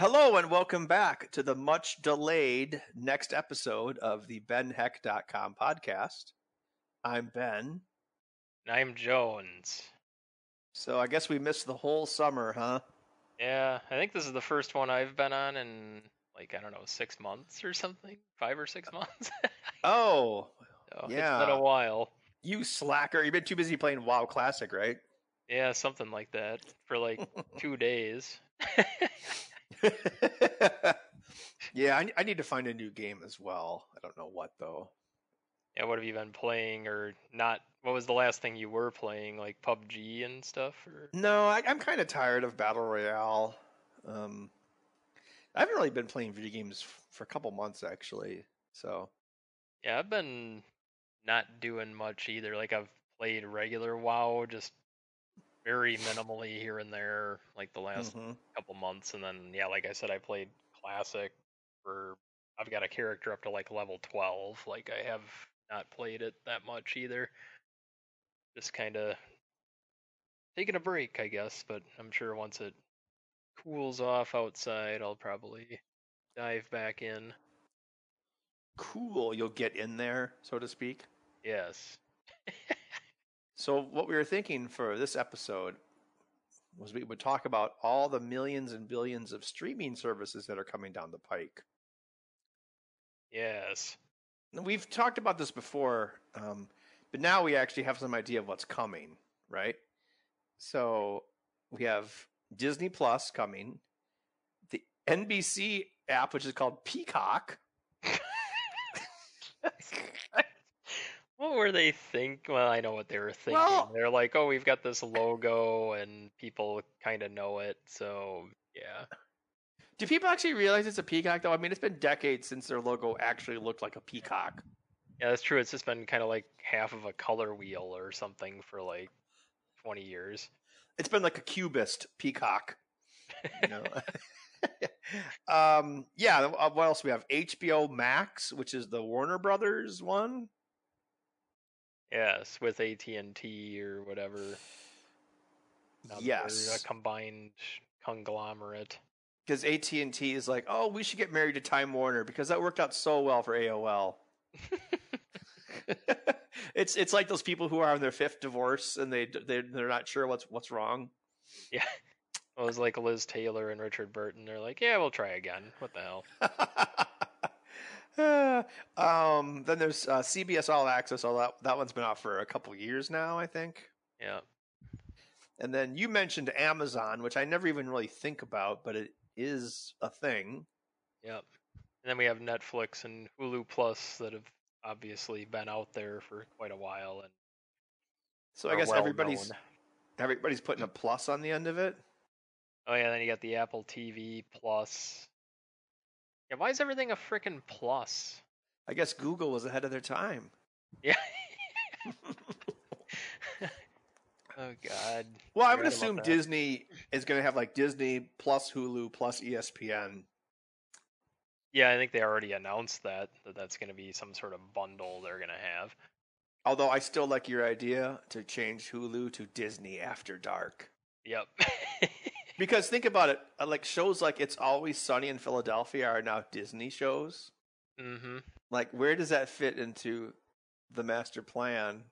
Hello and welcome back to the much delayed next episode of the BenHeck.com podcast. I'm Ben. And I'm Jones. So I guess we missed the whole summer, huh? Yeah, I think this is the first one I've been on in like I don't know six months or something, five or six months. Oh, so Yeah. it's been a while. you slacker. You've been too busy playing WoW Classic, right? Yeah, something like that for like two days. yeah, I, I need to find a new game as well. I don't know what though. yeah, what have you been playing or not? What was the last thing you were playing, like PUBG and stuff? Or No, I, I'm kind of tired of Battle Royale. Um, I haven't really been playing video games for a couple months actually. So yeah, I've been not doing much either. Like I've played regular WoW, just very minimally here and there, like the last mhm. couple months, and then yeah, like I said, I played classic for. I've got a character up to like level twelve. Like I have not played it that much either. Just kind of taking a break, I guess. But I'm sure once it cools off outside, I'll probably dive back in. cool. You'll get in there, so to speak. Yes. So what we were thinking for this episode was we would talk about all the millions and billions of streaming services that are coming down the pike. Yes. We've talked about this before, um, but now we actually have some idea of what's coming, right? So we have Disney Plus coming, the NBC app, which is called Peacock. What were they think? Well, I know what they were thinking. Well- They're like, "Oh, we've got this logo, and people kind of know it." So yeah. Do people actually realize it's a peacock, though? I mean, it's been decades since their logo actually looked like a peacock. Yeah, that's true. It's just been kind of like half of a color wheel or something for like 20 years. It's been like a cubist peacock. You know? um, yeah. uh, What else we have? HBO Max, which is the Warner Brothers one. Yes, with AT&T or whatever. Now uh, Yes, a combined conglomerate. because AT and T is like, oh, we should get married to Time Warner because that worked out so well for AOL. it's it's like those people who are on their fifth divorce and they they they're not sure what's what's wrong. Yeah. It was like Liz Taylor and Richard Burton. They're like, "Yeah, we'll try again." What the hell? um, then there's uh, CBS All Access. All that that one's been out for a couple years now, I think. Yeah. And then you mentioned Amazon, which I never even really think about, but it is a thing. Yep. And then we have Netflix and Hulu Plus that have obviously been out there for quite a while and So I guess well everybody's known. everybody's putting a plus on the end of it. Oh yeah, then you got the Apple TV Plus. Yeah, why is everything a frickin' plus? I guess Google was ahead of their time. Yeah. oh god. Well, I Forgot would assume. Disney is going to have like Disney plus Hulu plus ESPN. Yeah, I think they already announced that that that's going to be some sort of bundle they're going to have. Although I still like your idea to change Hulu to Disney After Dark. Yep. Because think about it, uh, like shows like It's Always Sunny in Philadelphia are now Disney shows. mhm. Like, where does that fit into the master plan?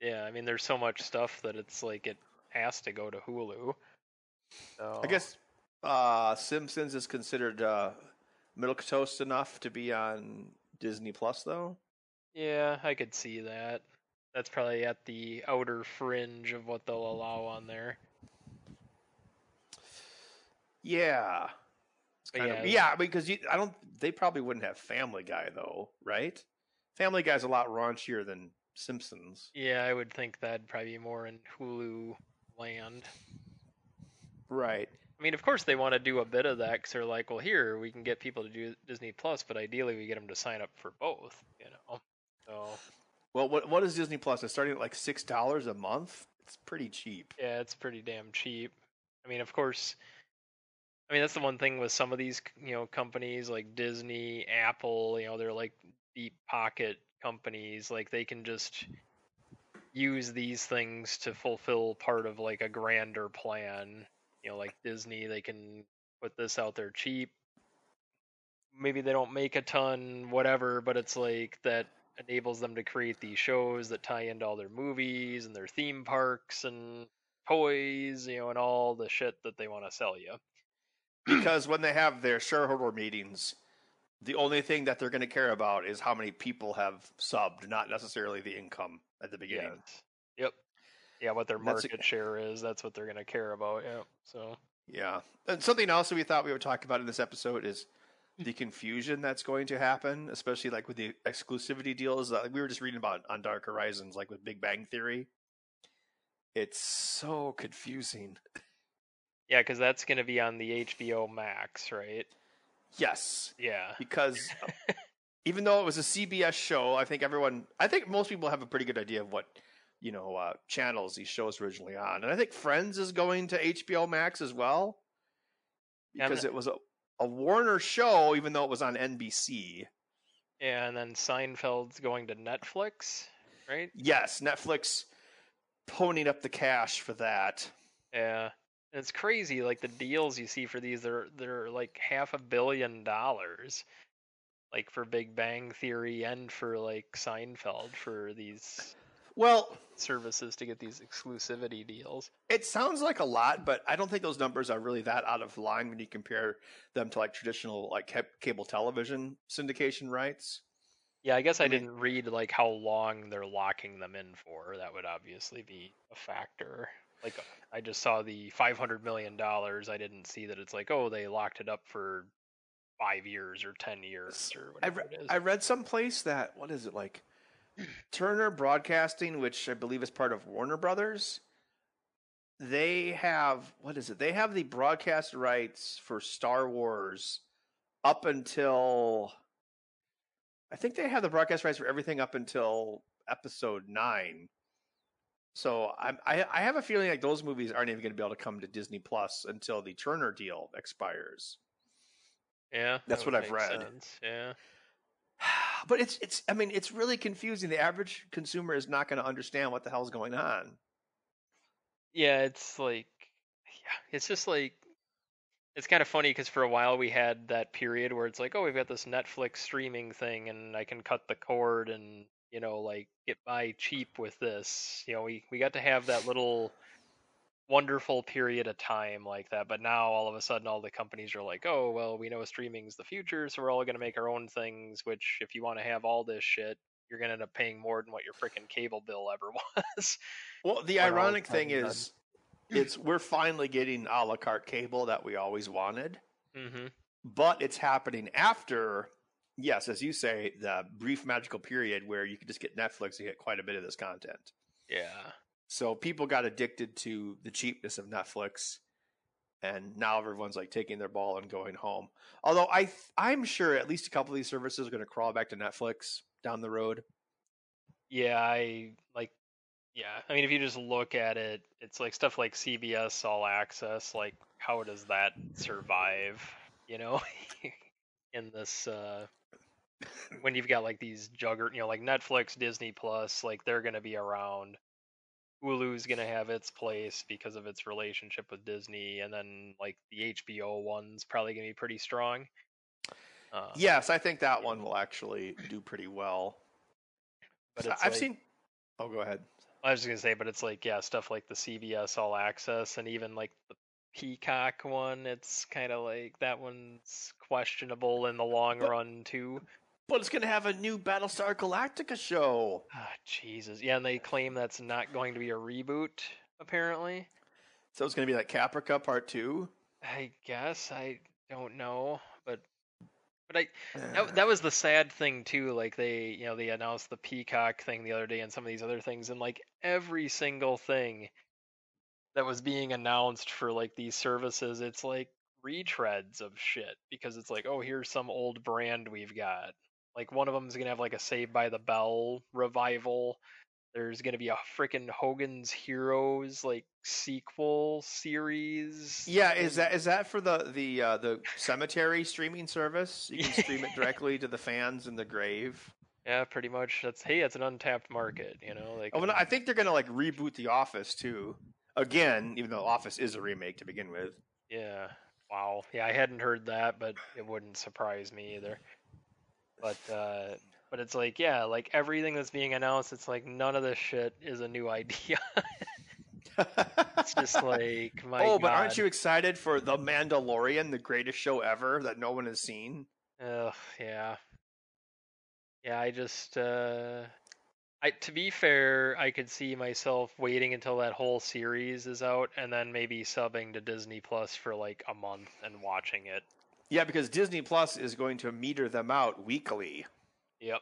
Yeah, I mean there's so much stuff that it's like it has to go to Hulu. So I guess uh, Simpsons is considered uh, milk toast enough to be on Disney Plus, though. Yeah, I could see that. That's probably at the outer fringe of what they'll allow on there. Yeah, kind of yeah. yeah. Because you, I don't. They probably wouldn't have Family Guy though, right? Family Guy's a lot raunchier than Simpsons. Yeah, I would think that'd probably be more in Hulu land. Right. I mean, of course they want to do a bit of that because they're like, well, here we can get people to do Disney Plus, but ideally we get them to sign up for both, you know. So Well, what what is Disney Plus? It's starting at like six dollars a month. It's pretty cheap. yeah, it's pretty damn cheap. I mean, of course. I mean, that's the one thing with some of these, you know, companies like Disney, Apple. You know, they're like deep pocket companies. Like they can just use these things to fulfill part of like a grander plan. You know, like Disney, they can put this out there cheap. Maybe they don't make a ton, whatever, but it's like that enables them to create these shows that tie into all their movies and their theme parks and toys, you know, and all the shit that they want to sell you. Because when they have their shareholder meetings, the only thing that they're going to care about is how many people have subbed, not necessarily the income at the beginning. Yep. Yeah, what their That's market share is, that's what they're going to care about. Yeah. So, Yeah. And something else that we thought we would talk about in this episode is the confusion that's going to happen, especially like with the exclusivity deals. Like we were just reading about on Dark Horizons, like with Big Bang Theory. It's so confusing. yeah, because that's going to be on the HBO Max, right? Yes, Yeah. because even though it was a CBS show, I think everyone, I think most people have a pretty good idea of what you know uh, channels these shows originally on, and I think Friends is going to HBO Max as well because not- it was a, a Warner show, even though it was on NBC. And then Seinfeld's going to Netflix, right? Yes, Netflix ponying up the cash for that. Yeah. And it's crazy, like the deals you see for these, they're they're like half a billion dollars, like for Big Bang Theory and for like Seinfeld for these Well, services to get these exclusivity deals. it sounds like a lot, but I don't think those numbers are really that out of line when you compare them to like traditional like ca- cable television syndication rights. Yeah, I guess I, I mean- didn't read like how long they're locking them in for. That would obviously be a factor. Like I just saw the 500 million dollars. I didn't see that it's like, oh, they locked it up for 5 years or 10 years or I, whatever re- it is. I read someplace that what is it like Turner Broadcasting, which I believe is part of Warner Brothers. They have what is it? They have the broadcast rights for Star Wars up until I think they have the broadcast rights for everything up until episode nine. So I'm, I I have a feeling like those movies aren't even going to be able to come to Disney Plus until the Turner deal expires. yeah, That's that what I've read. sense, Yeah. But it's it's I mean it's really confusing. The average consumer is not going to understand what the hell's going on. Yeah, it's like, yeah, it's just like, it's kind of funny because for a while we had that period where it's like, oh, we've got this Netflix streaming thing, and I can cut the cord and you know like get by cheap with this. You know, we we got to have that little wonderful period of time like that, but now all of a sudden all the companies are like, oh, well, we know streaming's the future, so we're all going to make our own things. Which, if you want to have all this shit, you're going to end up paying more than what your freaking cable bill ever was. Well, the ironic thing done. is, it's we're finally getting a la carte cable that we always wanted, mm-hmm. but it's happening after, yes, as you say, the brief magical period where you could just get Netflix and get quite a bit of this content. Yeah. So people got addicted to the cheapness of Netflix, and now everyone's like taking their ball and going home. Although I, th- I'm sure at least a couple of these services are going to crawl back to Netflix down the road. Yeah, I like yeah. I mean if you just look at it, it's like stuff like CBS All Access, like how does that survive, you know, in this uh when you've got like these jugger, you know, like Netflix, Disney Plus, like they're going to be around. Hulu's going to have its place because of its relationship with Disney and then like the HBO one's probably going to be pretty strong. Uh, Yes, I think that one will actually do pretty well. but I've like- seen. Oh, go ahead. I was just gonna say, but it's like yeah, stuff like the CBS All Access and even like the Peacock one. It's kind of like that one's questionable in the long But- run too. But it's going to have a new Battlestar Galactica show. Ah, Jesus, yeah, and they claim that's not going to be a reboot. Apparently, So it's going to be like Caprica Part Two. I guess I don't know, but but I that, that was the sad thing too. Like they, you know, they announced the Peacock thing the other day and some of these other things, and like every single thing that was being announced for like these services, it's like retreads of shit because it's like, oh, here's some old brand we've got. Like one of them is gonna have like a Saved by the Bell revival. There's gonna be a freaking Hogan's Heroes like sequel series. Yeah, is that is that for the the uh, the cemetery streaming service? You can stream it directly to the fans in the grave. Yeah, pretty much. That's hey, it's an untapped market, you know. Like Oh, and I think they're going to like reboot The Office too. Again, even though Office is a remake to begin with. yeah, Wow. Yeah, I hadn't heard that, but it wouldn't surprise me either. But uh but it's like, yeah, like everything that's being announced, it's like none of this shit is a new idea. it's just like my oh, but God. aren't you excited for The Mandalorian, the greatest show ever that no one has seen? Ugh, yeah. Yeah, I just uh I to be fair, I could see myself waiting until that whole series is out and then maybe subbing to Disney Plus for like a month and watching it. Yeah, because Disney Plus is going to meter them out weekly. Yep.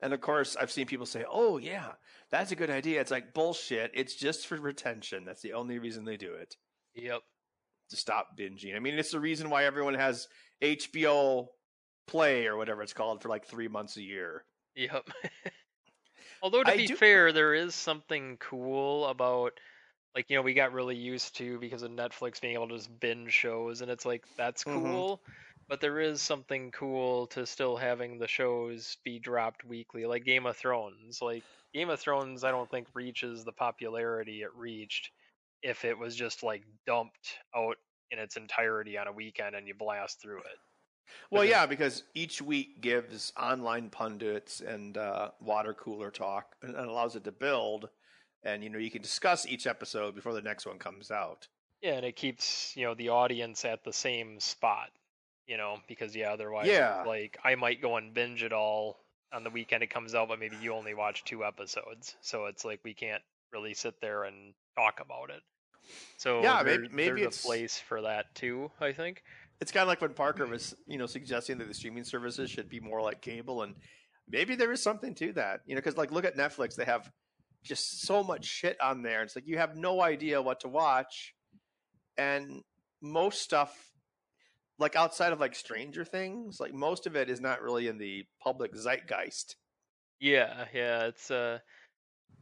And of course, I've seen people say, "Oh, yeah, that's a good idea." It's like bullshit. It's just for retention. That's the only reason they do it Yep. to stop binging. I mean, it's the reason why everyone has HBO Play or whatever it's called for like three months a year. Yep. Although to I be do- fair, there is something cool about like you know we got really used to because of Netflix being able to just binge shows and it's like that's Mhm. cool. But there is something cool to still having the shows be dropped weekly, like Game of Thrones. Like Game of Thrones, I don't think reaches the popularity it reached if it was just like dumped out in its entirety on a weekend and you blast through it. Well, yeah, because each week gives online pundits and uh, water cooler talk and, and allows it to build. And you know, you can discuss each episode before the next one comes out. Yeah, and it keeps you know the audience at the same spot, you know, because yeah, otherwise, Yeah. like I might go and binge it all on the weekend it comes out, but maybe you only watch two episodes, so it's like we can't really sit there and talk about it. So Yeah, there- maybe- maybe there's it's- a place for that too. I think. It's kind of like when Parker was, you know, suggesting that the streaming services should be more like cable, and maybe there is something to that. You know, because like look at Netflix; they have just so much shit on there. It's like you have no idea what to watch, and most stuff, like outside of like Stranger Things, like most of it is not really in the public zeitgeist. Yeah, yeah, it's uh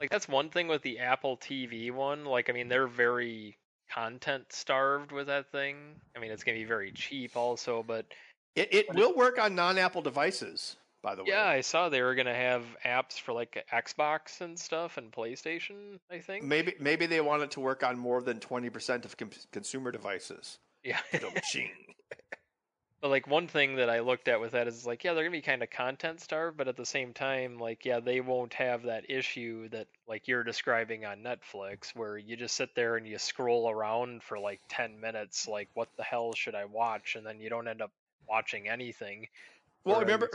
like that's one thing with the Apple TV one. Like I mean, they're very content starved with that thing. I mean, it's going to be very cheap also, but It it will work on non-Apple devices, by the way. yeah, I saw they were going to have apps for like Xbox and stuff and PlayStation, I think. Maybe maybe they want it to work on more than twenty percent of com- consumer devices. Yeah. But like one thing that I looked at with that is like, yeah, they're gonna be kind of content starved, but at the same time, like, yeah, they won't have that issue that like you're describing on Netflix, where you just sit there and you scroll around for like ten minutes, like, what the hell should I watch? And then you don't end up watching anything. well, remember,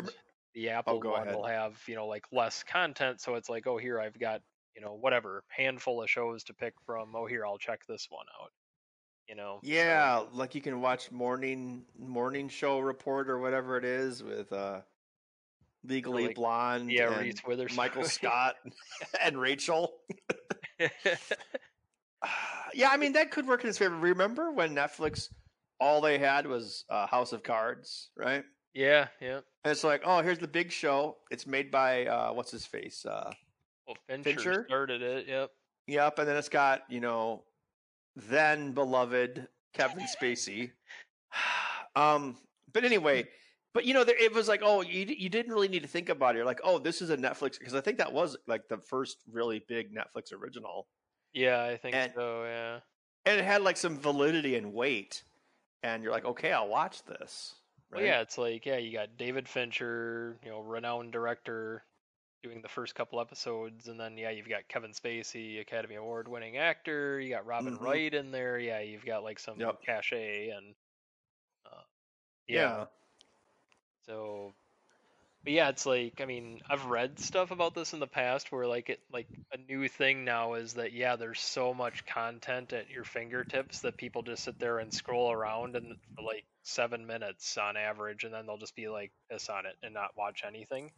the Apple go one ahead. will have you know like less content, so it's like, oh, here I've got you know whatever handful of shows to pick from. Oh, here I'll check this one out. You know. so- yeah, like you can watch morning morning show report or whatever it is with uh, Legally like- Blonde, yeah, and Reese Witherspoon. Michael Scott, and Rachel. yeah, I mean that could work in his favor. Remember when Netflix all they had was uh, House of Cards, right? Yeah, yeah. And it's like, oh, here's the big show. It's made by uh, what's his face, uh, Well, Fincher, Fincher? started it. Yep. Yep, and then it's got you know, then beloved Kevin Spacey. um, but anyway, but you know, there, it was like, oh, you you didn't really need to think about it. You're like, oh, this is a Netflix because I think that was like the first really big Netflix original, Yeah, I think And- so. Yeah. and it had like some validity and weight. And you're like, okay, I'll watch this. Well, yeah, it's like yeah, you got David Fincher, you know, renowned director, doing the first couple episodes, and then yeah, you've got Kevin Spacey, Academy Award winning actor. You got Robin Mhm. Wright in there. Yeah, you've got like some Yep. cachet and uh, yeah. So, but yeah, it's like I mean, I've read stuff about this in the past where like it like a new thing now is that yeah, there's so much content at your fingertips that people just sit there and scroll around and for like seven minutes on average, and then they'll just be like piss on it and not watch anything.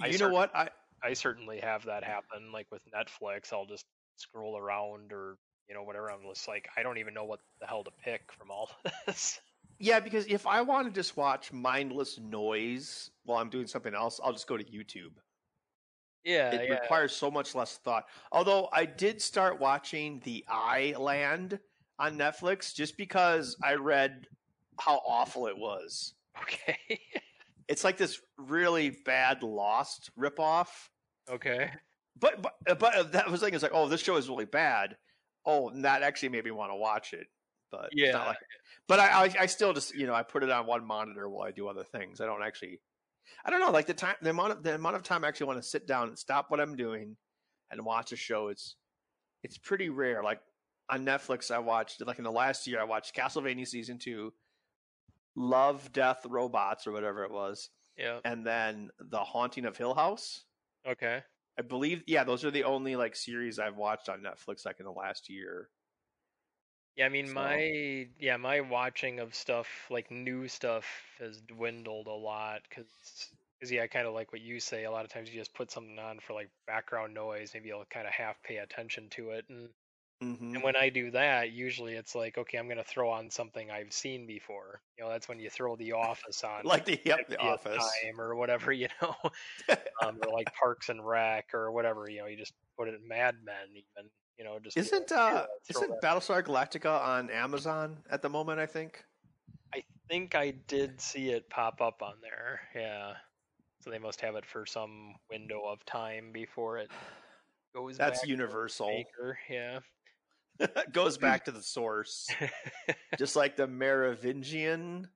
I You know cer- what? I I certainly have that happen. Like with Netflix, I'll just scroll around or you know whatever. I'm just like I don't even know what the hell to pick from all this. Yeah, because if I want to just watch mindless noise while I'm doing something else, I'll just go to YouTube. yeah, It yeah. requires so much less thought. Although I did start watching The Island on Netflix just because I read how awful it was. Okay. It's like this really bad Lost ripoff. okay. But but but that was like it's like oh this show is really bad. Oh, and that actually made me want to watch it. But it's Yeah. not like, but I, I I still just you know I put it on one monitor while I do other things. I don't actually. I don't know, like the time, the amount of the amount of time I actually want to sit down and stop what I'm doing and watch a show. It's it's pretty rare. Like on Netflix, I watched like in the last year, I watched Castlevania season two, Love, Death, Robots, or whatever it was, Yeah. and then The Haunting of Hill House. Okay. I believe, yeah, those are the only like series I've watched on Netflix like in the last year. Yeah, I mean So- my yeah my watching of stuff like new stuff has dwindled a lot because cause yeah I kind of like what you say a lot of times you just put something on for like background noise maybe you'll kind of half pay attention to it and Mm-hmm. and when I do that usually it's like okay I'm gonna throw on something I've seen before you know that's when you throw The Office on Like the yep, the 50th Office. time or whatever you know um, or like Parks and Rec or whatever you know you just put it in Mad Men even you know just Isn't like, uh "Here, isn't that Battlestar Galactica on Amazon at the moment? I think. I think I did see it pop up on there. Yeah. So they must have it for some window of time before it goes That's back to universal. Yeah. Goes back to the source, just like the Merovingian.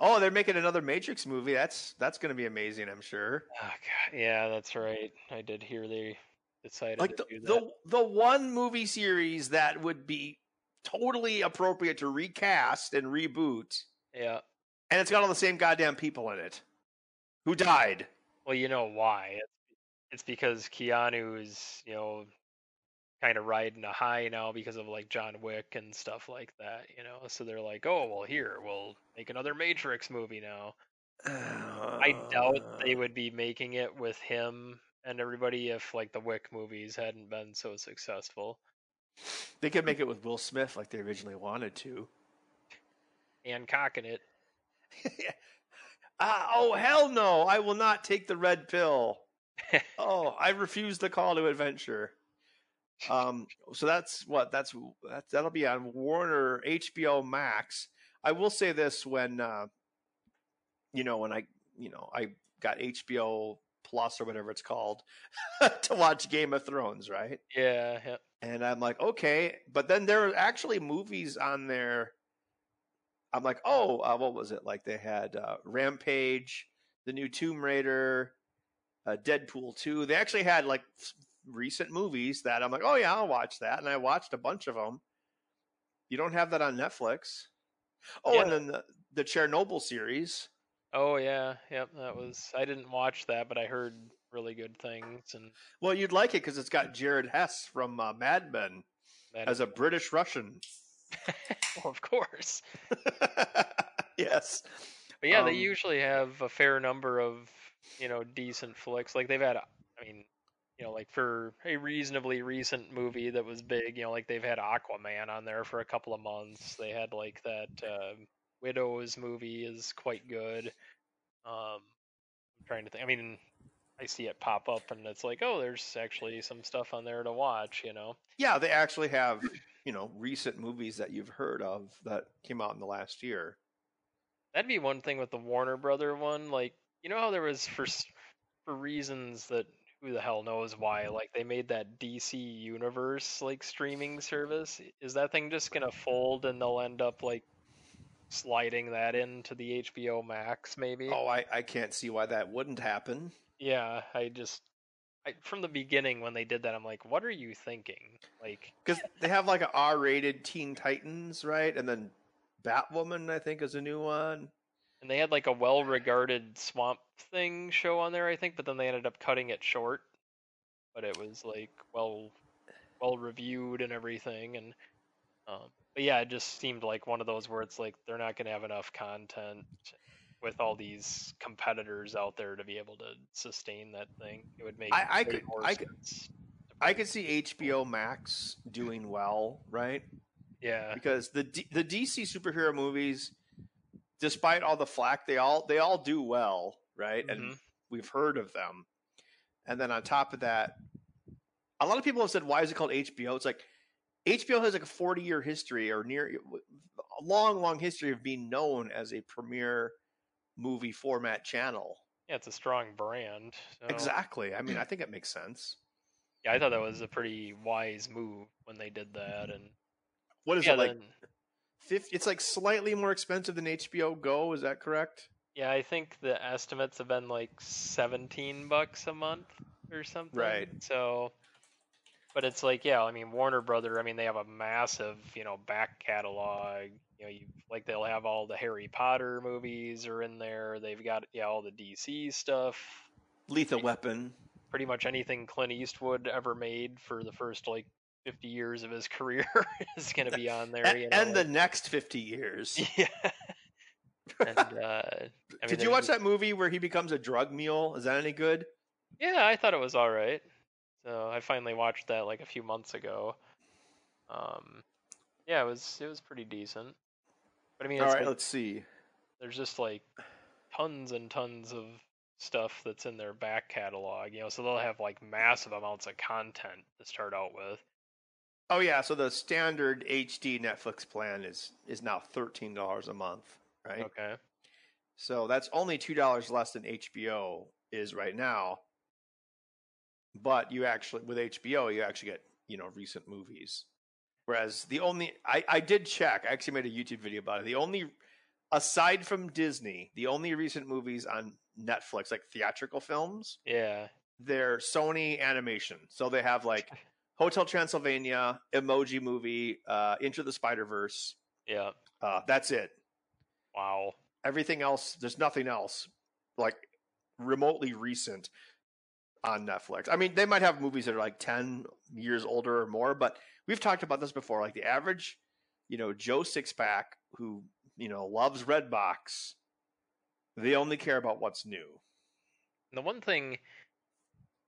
Oh, they're making another Matrix movie. That's that's going to be amazing. I'm sure. oh, God. Yeah, that's right. I did hear they decided Like the the the one movie series that would be totally appropriate to recast and reboot, Yeah. and it's got all the same goddamn people in it who died. Well, you know why? It's, it's because Keanu's, you know, kind of riding a high now because of like John Wick and stuff like that, you know. So they're like, "Oh, well, here, we'll make another Matrix movie now." I doubt they Uh. would be making it with him and everybody if like the Wick movies hadn't been so successful. They could make it with Will Smith like they originally wanted to. And cocking it. Ah, oh hell no! I will not take the red pill. oh, I refuse the call to adventure. Um, so that's what that's that, that'll be on Warner HBO Max. I will say this when uh, you know when I you know I got HBO Plus or whatever it's called to watch Game of Thrones, right? Yeah, yeah. And I'm like, okay, but then there are actually movies on there. I'm like, oh, uh, what was it? Like they had uh, Rampage, the new Tomb Raider, uh, Deadpool 2. They actually had like s- recent movies that I'm like, oh yeah, I'll watch that, and I watched a bunch of them. You don't have that on Netflix. Oh, and then the, the Chernobyl series. Oh yeah, yep. That was I didn't watch that, but I heard really good things and Well, you'd like it because it's got Jared Harris from uh, Mad Men that as a British Russian. well, of course. yes. But yeah, they Um, usually have a fair number of you know decent flicks. Like they've had, I mean, you know, like for a reasonably recent movie that was big, you know, like they've had Aquaman on there for a couple of months. They had like that uh, Widows movie is quite good. Um, I'm trying to think. I mean, I see it pop up and it's like, oh, there's actually some stuff on there to watch. You know. Yeah, they actually have, you know, recent movies that you've heard of that came out in the last year. That'd be one thing with the Warner Brother one. Like, you know how there was for for reasons that who the hell knows why. Like they made that DC Universe like streaming service. Is that thing just gonna fold and they'll end up like sliding that into the HBO Max maybe? Oh, I, I can't see why that wouldn't happen. Yeah, I just I, from the beginning when they did that, I'm like, what are you thinking? Like, Because they have like a R-rated Teen Titans, right? And then Batwoman, I think, is a new one. and they had like a well-regarded Swamp Thing show on there, I think, but then they ended up cutting it short. But it was like well, well reviewed and everything, and um, but yeah, it just seemed like one of those where it's like they're not gonna have enough content with all these competitors out there to be able to sustain that thing. It would make I- I could- more I could- I could see HBO Max doing well, right? Yeah, Because the D- the DC superhero movies, despite all the flack, they all they all do well, right? And Mhm. we've heard of them. And then on top of that, a lot of people have said, "Why is it called HBO?" It's like HBO has like a forty-year history or near eh, a long, long history of being known as a premier movie format channel. yeah, it's a strong brand. so- Exactly. I mean, I think it makes sense. Yeah, I thought that was a pretty wise move when they did that, and What is yeah, it like? then 50, it's like slightly more expensive than HBO Go. Is that correct? Yeah, I think the estimates have been like 17 bucks a month or something. Right. So, but it's like, yeah, I mean, Warner Brother, I mean, they have a massive, you know, back catalog. You know, you like they'll have all the Harry Potter movies are in there. They've got yeah, all the DC stuff. Lethal Weapon. Pretty much anything Clint Eastwood ever made for the first like 50 years of his career is going to be on there. And, you know? and the next 50 years. yeah. And, uh, I mean, Did you watch that movie where he becomes a drug mule? Is that any good? Yeah, I thought it was all right. So I finally watched that like a few months ago. Um, yeah, it was it was pretty decent. But I mean, All it's right, like, let's see. there's just like tons and tons of stuff that's in their back catalog, you know. So they'll have like massive amounts of content to start out with. Oh yeah, so the standard HD Netflix plan is is now thirteen dollars a month, right? Okay. So that's only two dollars less than HBO is right now. But you actually with HBO you actually get you know recent movies, whereas the only I I did check. I actually made a YouTube video about it. The only aside from Disney, the only recent movies on Netflix like theatrical films, Yeah. they're Sony Animation. So they have like Hotel Transylvania, Emoji Movie, uh, Into the Spider Verse. Yeah. Uh, that's it. Wow. Everything else, there's nothing else like remotely recent on Netflix. I mean, they might have movies that are like 10 years older or more, but we've talked about this before. Like the average, you know, Joe Sixpack who, you know, loves Redbox, they only care about what's new. The one thing,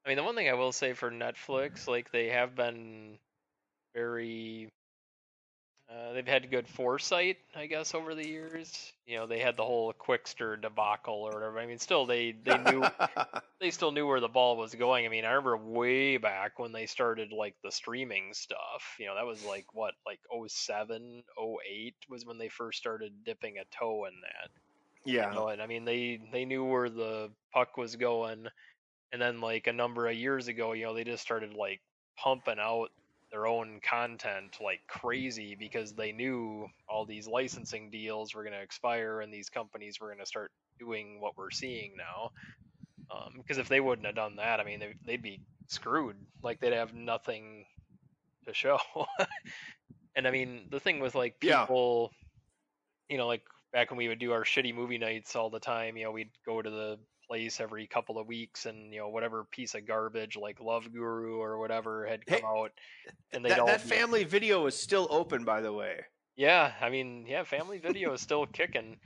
I mean, the one thing I will say for Netflix, like they have been very, uh, they've had good foresight, I guess, over the years. You know, they had the whole Qwikster debacle or whatever. I mean, still they they knew they still knew where the ball was going. I mean, I remember way back when they started like the streaming stuff. You know, that was like what, like 07, 08 was when they first started dipping a toe in that. yeah. You know, and I mean, they they knew where the puck was going, and then like a number of years ago, you know, they just started like pumping out their own content like crazy because they knew all these licensing deals were going to expire and these companies were going to start doing what we're seeing now. Um, because if they wouldn't have done that, I mean, they, they'd be screwed. Like they'd have nothing to show. and I mean, the thing with like Yeah. people, you know, like back when we would do our shitty movie nights all the time, you know, we'd go to the place every couple of weeks and you know whatever piece of garbage like Love Guru or whatever had come Hey, out and they'd That, all that be- family video is still open, by the way. yeah, I mean, yeah, Family Video is still kicking.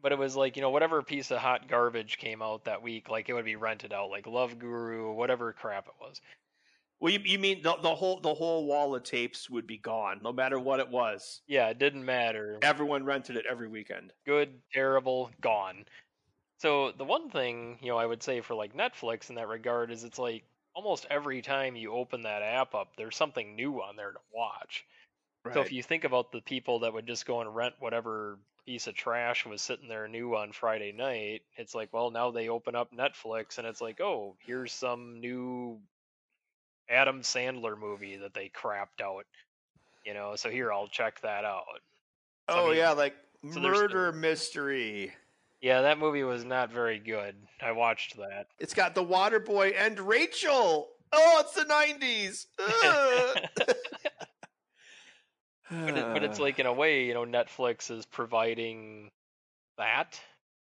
But it was like, you know, whatever piece of hot garbage came out that week, like it would be rented out, like Love Guru, whatever crap it was. Well, you, you mean the, the whole the whole wall of tapes would be gone, no matter what it was. Yeah, it didn't matter. Everyone rented it every weekend. Good, terrible, gone. So the one thing, you know, I would say for like Netflix in that regard is it's like almost every time you open that app up, there's something new on there to watch. So if you think about the people that would just go and rent whatever piece of trash was sitting there new on Friday night, it's like, well, now they open up Netflix and it's like, oh, here's some new Adam Sandler movie that they crapped out. You know, so here I'll check that out. So, I oh mean, yeah, like so murder mystery. Yeah, that movie was not very good. I watched that. It's got the Water Boy and Rachel. Oh, it's the nineties. But, it, but it's like in a way, you know, Netflix is providing that.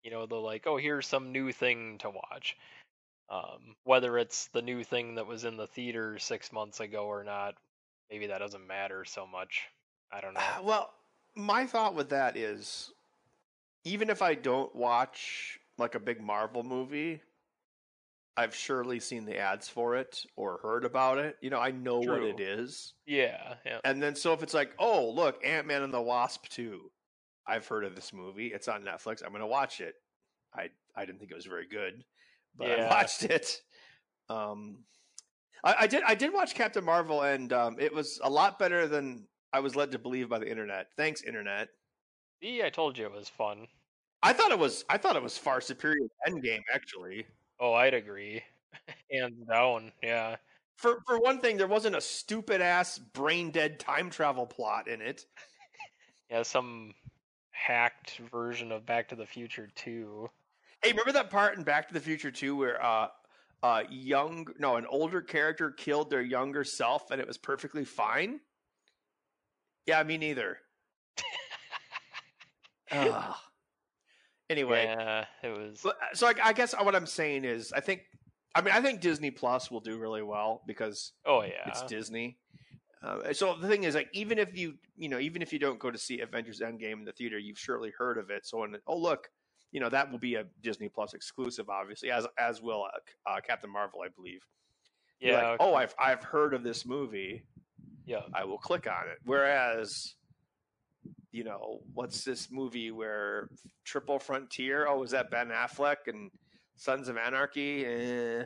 You know, they're like, oh, here's some new thing to watch. Um, whether it's the new thing that was in the theater six months ago or not, maybe that doesn't matter so much. I don't know. well, my thought with that is, even if I don't watch like a big Marvel movie, I've surely seen the ads for it or heard about it. You know, I know what it is. Yeah, yeah. And then so if it's like, oh, look, Ant Man and the Wasp 2. I've heard of this movie. It's on Netflix. I'm going to watch it. I I didn't think it was very good, but I watched it. Um I, I did I did watch Captain Marvel and um, it was a lot better than I was led to believe by the internet. Thanks internet. See, I told you it was fun. I thought it was I thought it was far superior to Endgame actually. Oh, I'd agree. Hands down, yeah. For for one thing, there wasn't a stupid ass brain dead time travel plot in it. yeah, some hacked version of Back to the Future 2. Hey, remember that part in Back to the Future too, where uh uh young no, an older character killed their younger self and it was perfectly fine? Yeah, me neither. Anyway, Yeah, it was. Uh, so I, I guess what I'm saying is, I think, I mean, I think Disney Plus will do really well because Oh yeah. it's Disney. Uh, so the thing is, like, even if you, you know, even if you don't go to see Avengers Endgame in the theater, you've surely heard of it. So when, oh look, you know, that will be a Disney Plus exclusive, obviously, as as will uh, uh, Captain Marvel, I believe. Yeah. like, oh, I've I've heard of this movie. yeah. I will click on it. Whereas, you know, what's this movie where Triple Frontier? Oh, was that Ben Affleck and Sons of Anarchy? Eh.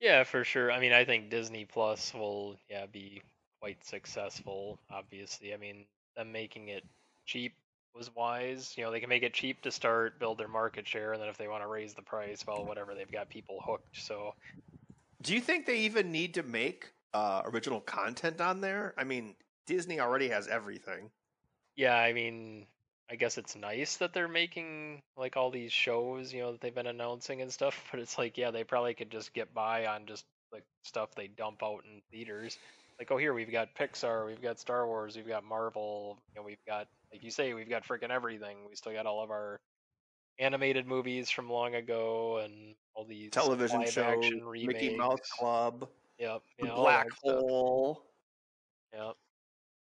Yeah, for sure. I mean, I think Disney Plus will, yeah, be quite successful. Obviously, I mean, them making it cheap was wise. You know, they can make it cheap to start, build their market share, and then if they want to raise the price, well, whatever, they've got people hooked. So, Do you think they even need to make uh, original content on there? I mean, Disney already has everything. yeah, I mean, I guess it's nice that they're making like all these shows, you know, that they've been announcing and stuff. But it's like, yeah, they probably could just get by on just like stuff they dump out in theaters. Like, oh, here we've got Pixar, we've got Star Wars, we've got Marvel, you know, we've got, like you say, we've got freaking everything. We still got all of our animated movies from long ago and all these Television live show, action remakes. Mickey Mouse Club, Yep. Yeah, all Black stuff. Hole. Yep.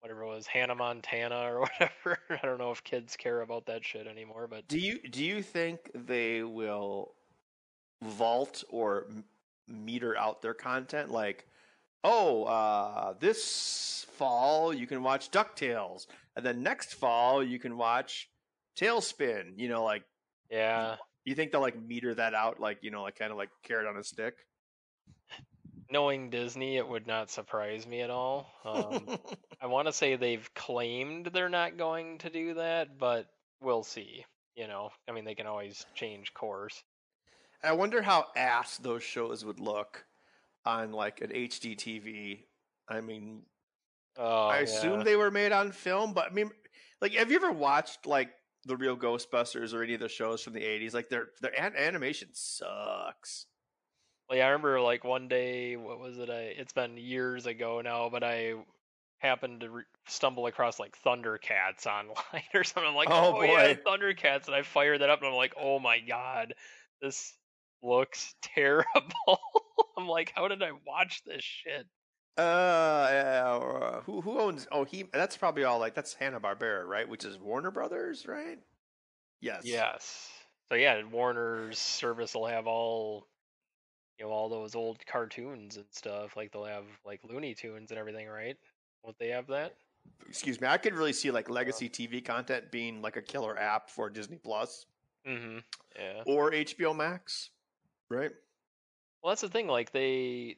Whatever it was, Hannah Montana or whatever. I don't know if kids care about that shit anymore, but Do you do you think they will vault or meter out their content? Like, oh, uh, this fall you can watch Ducktales, and then next fall you can watch TaleSpin. You know, like yeah. you think they'll like meter that out, like you know, like kind of like carrot on a stick. Knowing Disney, it would not surprise me at all. Um, I want to say they've claimed they're not going to do that, but we'll see. You know, I mean, they can always change course. I wonder how ass those shows would look on like an HD TV. I mean, Oh, I assume they were made on film, but I mean, like, have you ever watched like the real Ghostbusters or any of the shows from the '80s? Like, their their an- animation sucks. Well, yeah, I remember like one day, what was it? I it's been years ago now, but I happened to re- stumble across like Thundercats online or something. I'm like, Oh, oh, yeah, boy. Thundercats, and I fired that up, and I'm like, oh my god, this looks terrible. I'm like, how did I watch this shit? Uh, uh, who who owns? Oh, he. That's probably all like that's Hanna Barbera, right? Which is Warner Brothers, right? Yes. Yes. So yeah, Warner's service will have all, you know, all those old cartoons and stuff. Like they'll have like Looney Tunes and everything, right? Won't they have that? Excuse me. I could really see like legacy TV content being like a killer app for Disney Plus Mm-hmm. Yeah. or HBO Max, right? Well, that's the thing. Like they,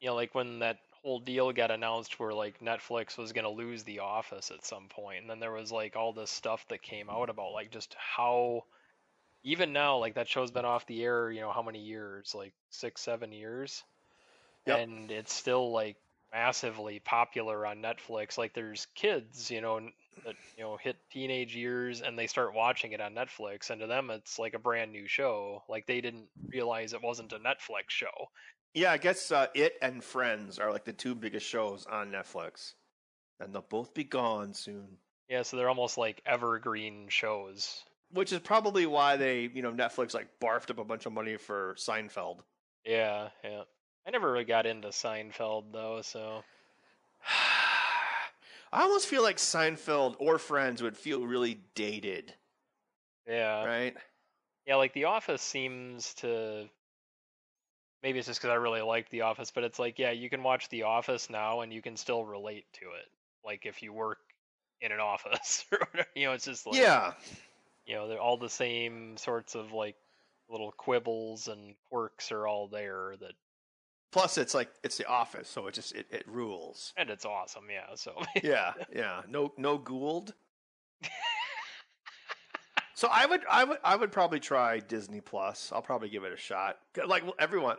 you know, like when that whole deal got announced, where like Netflix was gonna lose The Office at some point, and then there was like all this stuff that came out about like just how, even now, like that show's been off the air, you know, how many years? Like six, seven years, Yep. and it's still like massively popular on Netflix. Like there's kids, you know, that you know hit teenage years and they start watching it on Netflix, and to them it's like a brand new show. Like they didn't realize it wasn't a Netflix show. Yeah, I guess uh, it and Friends are like the two biggest shows on Netflix, and they'll both be gone soon. Yeah, so they're almost like evergreen shows. Which is probably why they, you know, Netflix like barfed up a bunch of money for Seinfeld. Yeah, yeah. I never really got into Seinfeld though, so I almost feel like Seinfeld or Friends would feel really dated, yeah. right? Yeah, like The Office seems to. Maybe it's just because I really like The Office, but it's like, yeah, you can watch The Office now and you can still relate to it. Like if you work in an office or whatever, you know, it's just like, yeah, you know, they're all the same sorts of like little quibbles and quirks are all there that, Plus, it's like it's the Office, so it just it, it rules. and it's awesome, yeah. So Yeah, yeah. No, no Gould. So I would, I would, I would probably try Disney Plus. I'll probably give it a shot. Like well, everyone,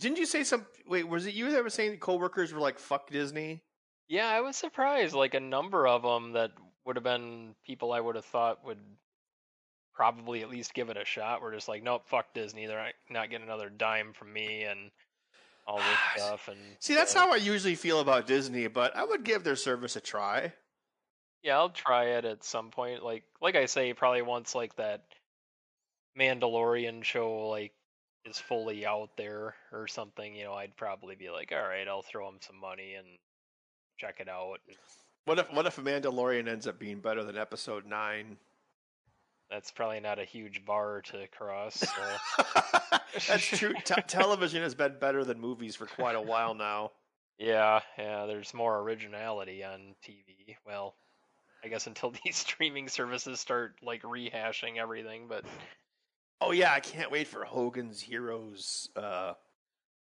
didn't you say some? Wait, was it you that was saying coworkers were like "fuck Disney"? Yeah, I was surprised. Like a number of them that would have been people I would have thought would probably at least give it a shot. We're just like, nope, fuck Disney. They're not, not getting another dime from me and all this stuff. And See, that's uh, how I usually feel about Disney, but I would give their service a try. Yeah, I'll try it at some point. Like like I say, probably once like that Mandalorian show like is fully out there or something, you know, I'd probably be like, all right, I'll throw him some money and check it out. What if what if Mandalorian ends up being better than Episode Nine? That's probably not a huge bar to cross. So. That's true. T- television has been better than movies for quite a while now. yeah, yeah, there's more originality on TV. Well, I guess until these streaming services start like rehashing everything, but Oh yeah, I can't wait for Hogan's Heroes, uh,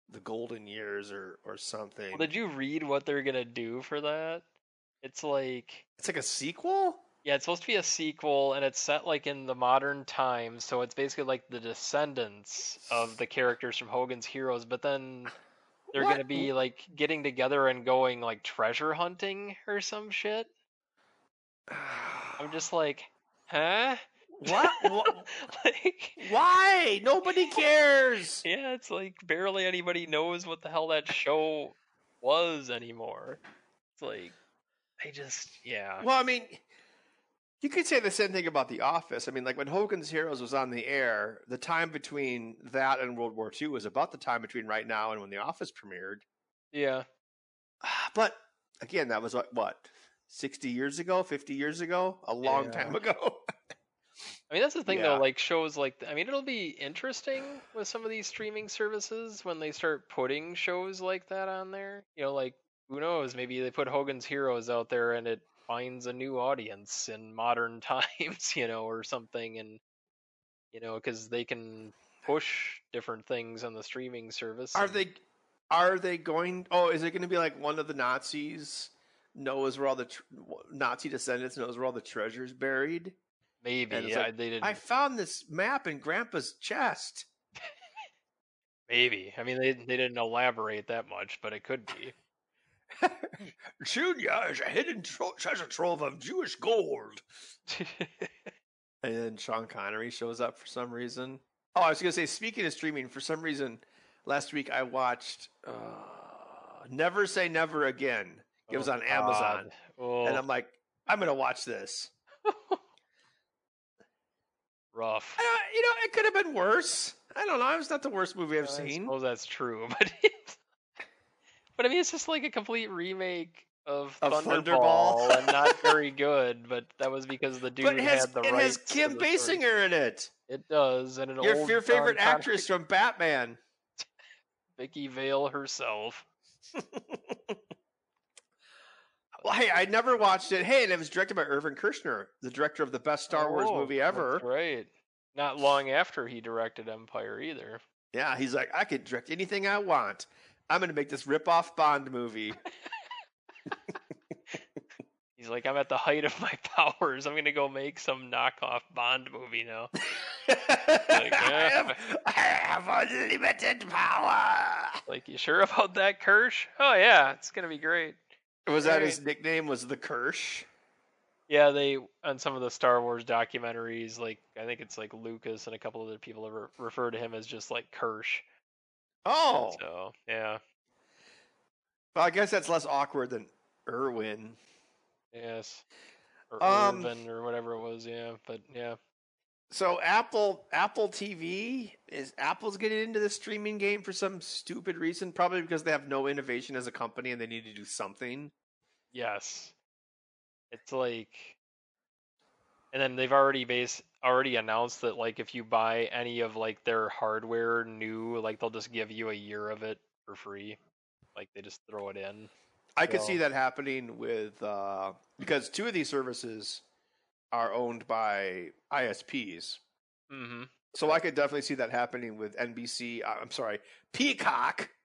the Golden Years, or or something. well, did you read what they're gonna do for that? It's like It's like a sequel. Yeah, it's supposed to be a sequel, and it's set like in the modern times, so it's basically like the descendants of the characters from Hogan's Heroes. But then they're gonna be like getting together and going like treasure hunting or some shit. I'm just like, huh? what? what? like, Why? Nobody cares. yeah, it's like barely anybody knows what the hell that show was anymore. It's like, I just, yeah. Well, I mean, you could say the same thing about The Office. I mean, like when Hogan's Heroes was on the air, the time between that and World War II was about the time between right now and when The Office premiered. Yeah. But again, that was what, what 60 years ago, 50 years ago, a long Yeah. time ago. I mean, that's the thing Yeah. though. Like shows like, I mean, it'll be interesting with some of these streaming services when they start putting shows like that on there. You know, like who knows? Maybe they put Hogan's Heroes out there and it finds a new audience in modern times, you know, or something, and you know, because they can push different things on the streaming service. are and- they are they going Oh, is it going to be like one of the Nazis knows where all the tr- Nazi descendants knows where all the treasures buried? Maybe yeah, like, they didn't. I found this map in grandpa's chest. Maybe I mean they they didn't elaborate that much, but it could be. Junior is a hidden tro- treasure trove of Jewish gold. And then Sean Connery shows up for some reason. Oh, I was going to say, speaking of streaming, for some reason, last week I watched uh, Never Say Never Again. It was Oh, on Amazon. Oh, And I'm like, I'm going to watch this. rough. You know, it could have been worse. I don't know. It's not the worst movie I've I seen. Oh, that's true, but it's, but I mean, it's just like a complete remake of, Of Thunderball, Thunderball? and not very good. But that was because the dude has, had the right. it has Kim. Basinger in it. It does, and an Your, old your favorite Connery, actress from Batman. Vicky Vale herself. Well, hey, I never watched it. Hey, and it was directed by Irvin Kershner, the director of the best Star Wars Oh, movie ever. That's right. Not long after he directed Empire either. Yeah, he's like, I could direct anything I want. I'm going to make this rip-off Bond movie. He's like, I'm at the height of my powers. I'm gonna go make some knockoff Bond movie now. I, yeah. have, I have unlimited power. Like, you sure about that, Kirsch? Oh yeah, it's gonna be great. Was that his nickname? Was the Kirsch? Yeah, they on some of the Star Wars documentaries, like I think it's like Lucas and a couple other people re- refer to him as just like Kirsch. Oh, So yeah, well, I guess that's less awkward than Irwin. yes, or Um, Irvin or whatever it was. Yeah, but yeah, So Apple Apple TV is Apple's getting into the streaming game for some stupid reason, probably because they have no innovation as a company and they need to do something. yes, it's like, and then they've already base already announced that like if you buy any of like their hardware new, like they'll just give you a year of it for free. Like they just throw it in. I could see that happening with uh, because two of these services are owned by ISPs. Mm-hmm. So I could definitely see that happening with NBC. uh, I'm sorry, Peacock.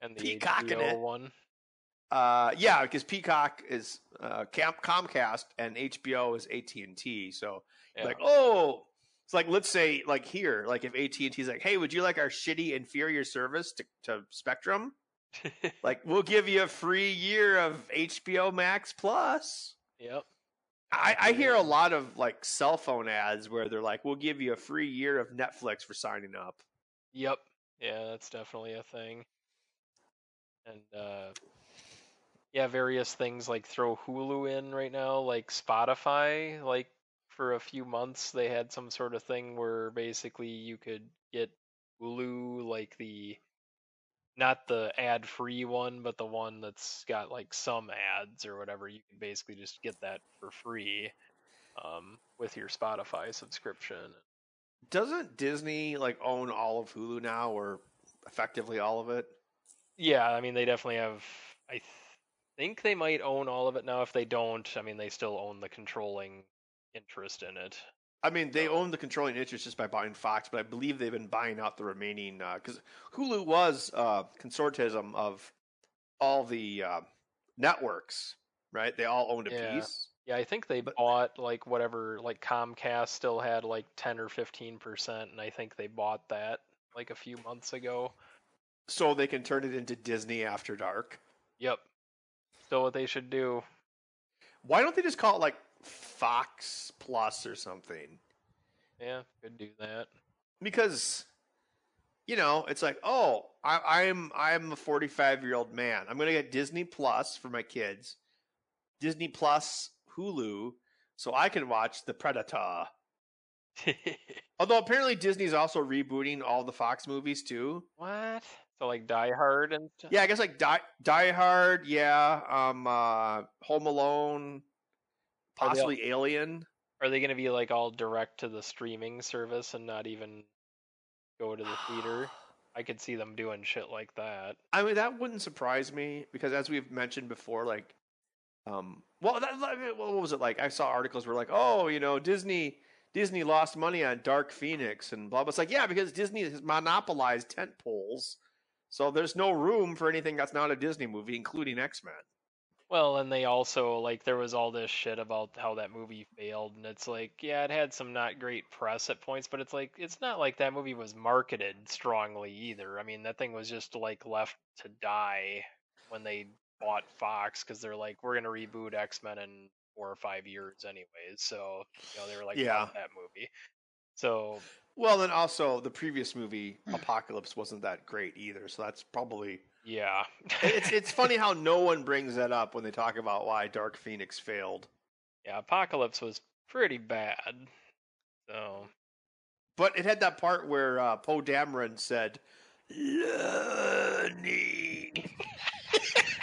And the Peacock HBO one. Uh, yeah, because Peacock is uh, Comcast and HBO is AT and T. So Yeah. like, oh, it's like let's say like here, like if AT and T's like, hey, would you like our shitty inferior service to, to Spectrum? Like, we'll give you a free year of HBO Max Plus. Yep. I, I hear a lot of like cell phone ads where they're like, "We'll give you a free year of Netflix for signing up." Yep. Yeah, that's definitely a thing. And uh yeah, various things like throw Hulu in right now, like Spotify, like for a few months they had some sort of thing where basically you could get Hulu like the not the ad free one, but the one that's got like some ads or whatever. You can basically just get that for free um, with your Spotify subscription. Doesn't Disney like own all of Hulu now, or effectively all of it? Yeah, I mean they definitely have. I th- think they might own all of it now. If they don't, I mean they still own the controlling interest in it. I mean, they own the controlling interest just by buying Fox, but I believe they've been buying out the remaining because Hulu was uh, consortium of all the uh, networks, right? They all owned a Yeah. piece. Yeah, I think they But- bought like whatever, like Comcast still had like 10 or 15%, and I think they bought that like a few months ago. So they can turn it into Disney After Dark. Yep. Still what they should do. Why don't they just call it like Fox Plus or something? Yeah, could do that. Because you know, it's like, oh, I, I'm I'm a 45 year old man. I'm gonna get Disney Plus for my kids, Disney Plus Hulu, so I can watch The Predator. Although apparently Disney's also rebooting all the Fox movies too. what? So like Die Hard and stuff? Yeah, I guess like Die, Die Hard, yeah, um, uh, Home Alone, Are all- possibly Alien. Are they going to be like all direct to the streaming service and not even go to the theater? I could see them doing shit like that. I mean, that wouldn't surprise me because, as we've mentioned before, like, um, well, that, what was it like? I saw articles where like, oh, you know, Disney Disney lost money on Dark Phoenix and blah blah. It's like, yeah, because Disney has monopolized tent poles, so there's no room for anything that's not a Disney movie, including X Men. Well, and they also like there was all this shit about how that movie failed, and it's like, yeah, it had some not great press at points, but it's like it's not like that movie was marketed strongly either. I mean, that thing was just like left to die when they bought Fox because they're like, we're gonna reboot X Men in four or five years anyways. So you know they were like, Yeah. That movie. So Well, then also the previous movie Apocalypse wasn't that great either, so that's probably yeah, it's it's funny how no one brings that up when they talk about why Dark Phoenix failed. yeah, Apocalypse was pretty bad. So But it had that part where uh, Poe Dameron said, "Learning."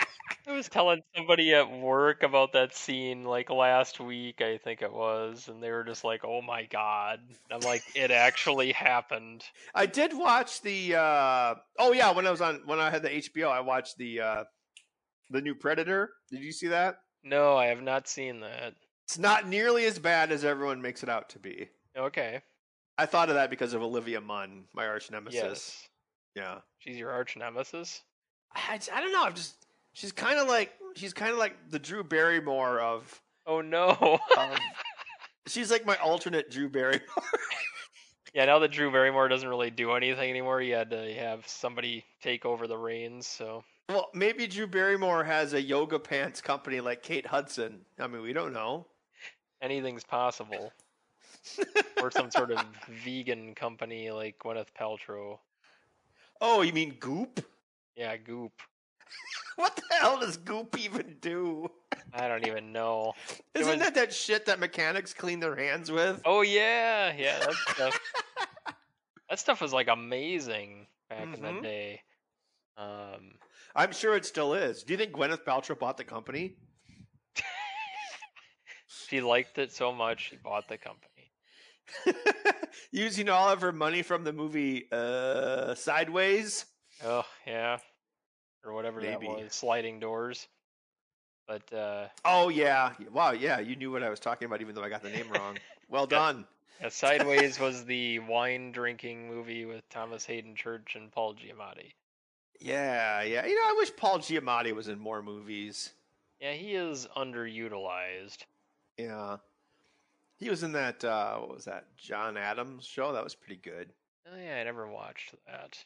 I was telling somebody at work about that scene like last week, I think it was, and they were just like, "Oh my god!" I'm like, "It actually happened." I did watch the. Uh, oh yeah, when I was on when I had the HBO, I watched the uh, the new Predator. Did you see that? No, I have not seen that. It's not nearly as bad as everyone makes it out to be. Okay. I thought of that because of Olivia Munn, my arch nemesis. Yes. Yeah. She's your arch nemesis. I, I don't know. I'm just. She's kind of like she's kind of like the Drew Barrymore of. Oh no. of um, she's like my alternate Drew Barrymore. yeah, now that Drew Barrymore doesn't really do anything anymore, you had to have somebody take over the reins. So Well, maybe Drew Barrymore has a yoga pants company like Kate Hudson. I mean, we don't know. anything's possible. or some sort of vegan company like Gwyneth Paltrow. Oh, you mean Goop? Yeah, Goop. What the hell does Goop even do? I don't even know. Isn't was- that that shit that mechanics clean their hands with? Oh yeah, yeah, that stuff. that stuff was like amazing back in Mhm. the day. Um, I'm sure it still is. Do you think Gwyneth Paltrow bought the company? she liked it so much she bought the company. Using all of her money from the movie uh, Sideways? Oh yeah, or whatever Maybe. that was, sliding doors. But uh, Oh, yeah. Wow, yeah, you knew what I was talking about, even though I got the name wrong. Well done. yeah, Sideways was the wine drinking movie with Thomas Haden Church and Paul Giamatti. Yeah, yeah. You know, I wish Paul Giamatti was in more movies. Yeah, he is underutilized. Yeah. He was in that, uh, what was that, John Adams show? That was pretty good. Oh yeah, I never watched that.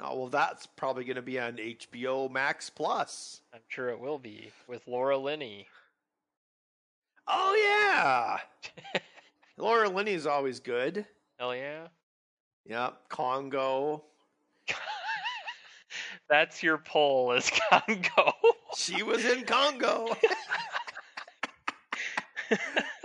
Oh, well, that's probably going to be on HBO Max Plus. I'm sure it will be with Laura Linney. Oh yeah. Laura Linney's always good. Hell yeah. Yep. Congo. That's your poll is Congo. She was in Congo.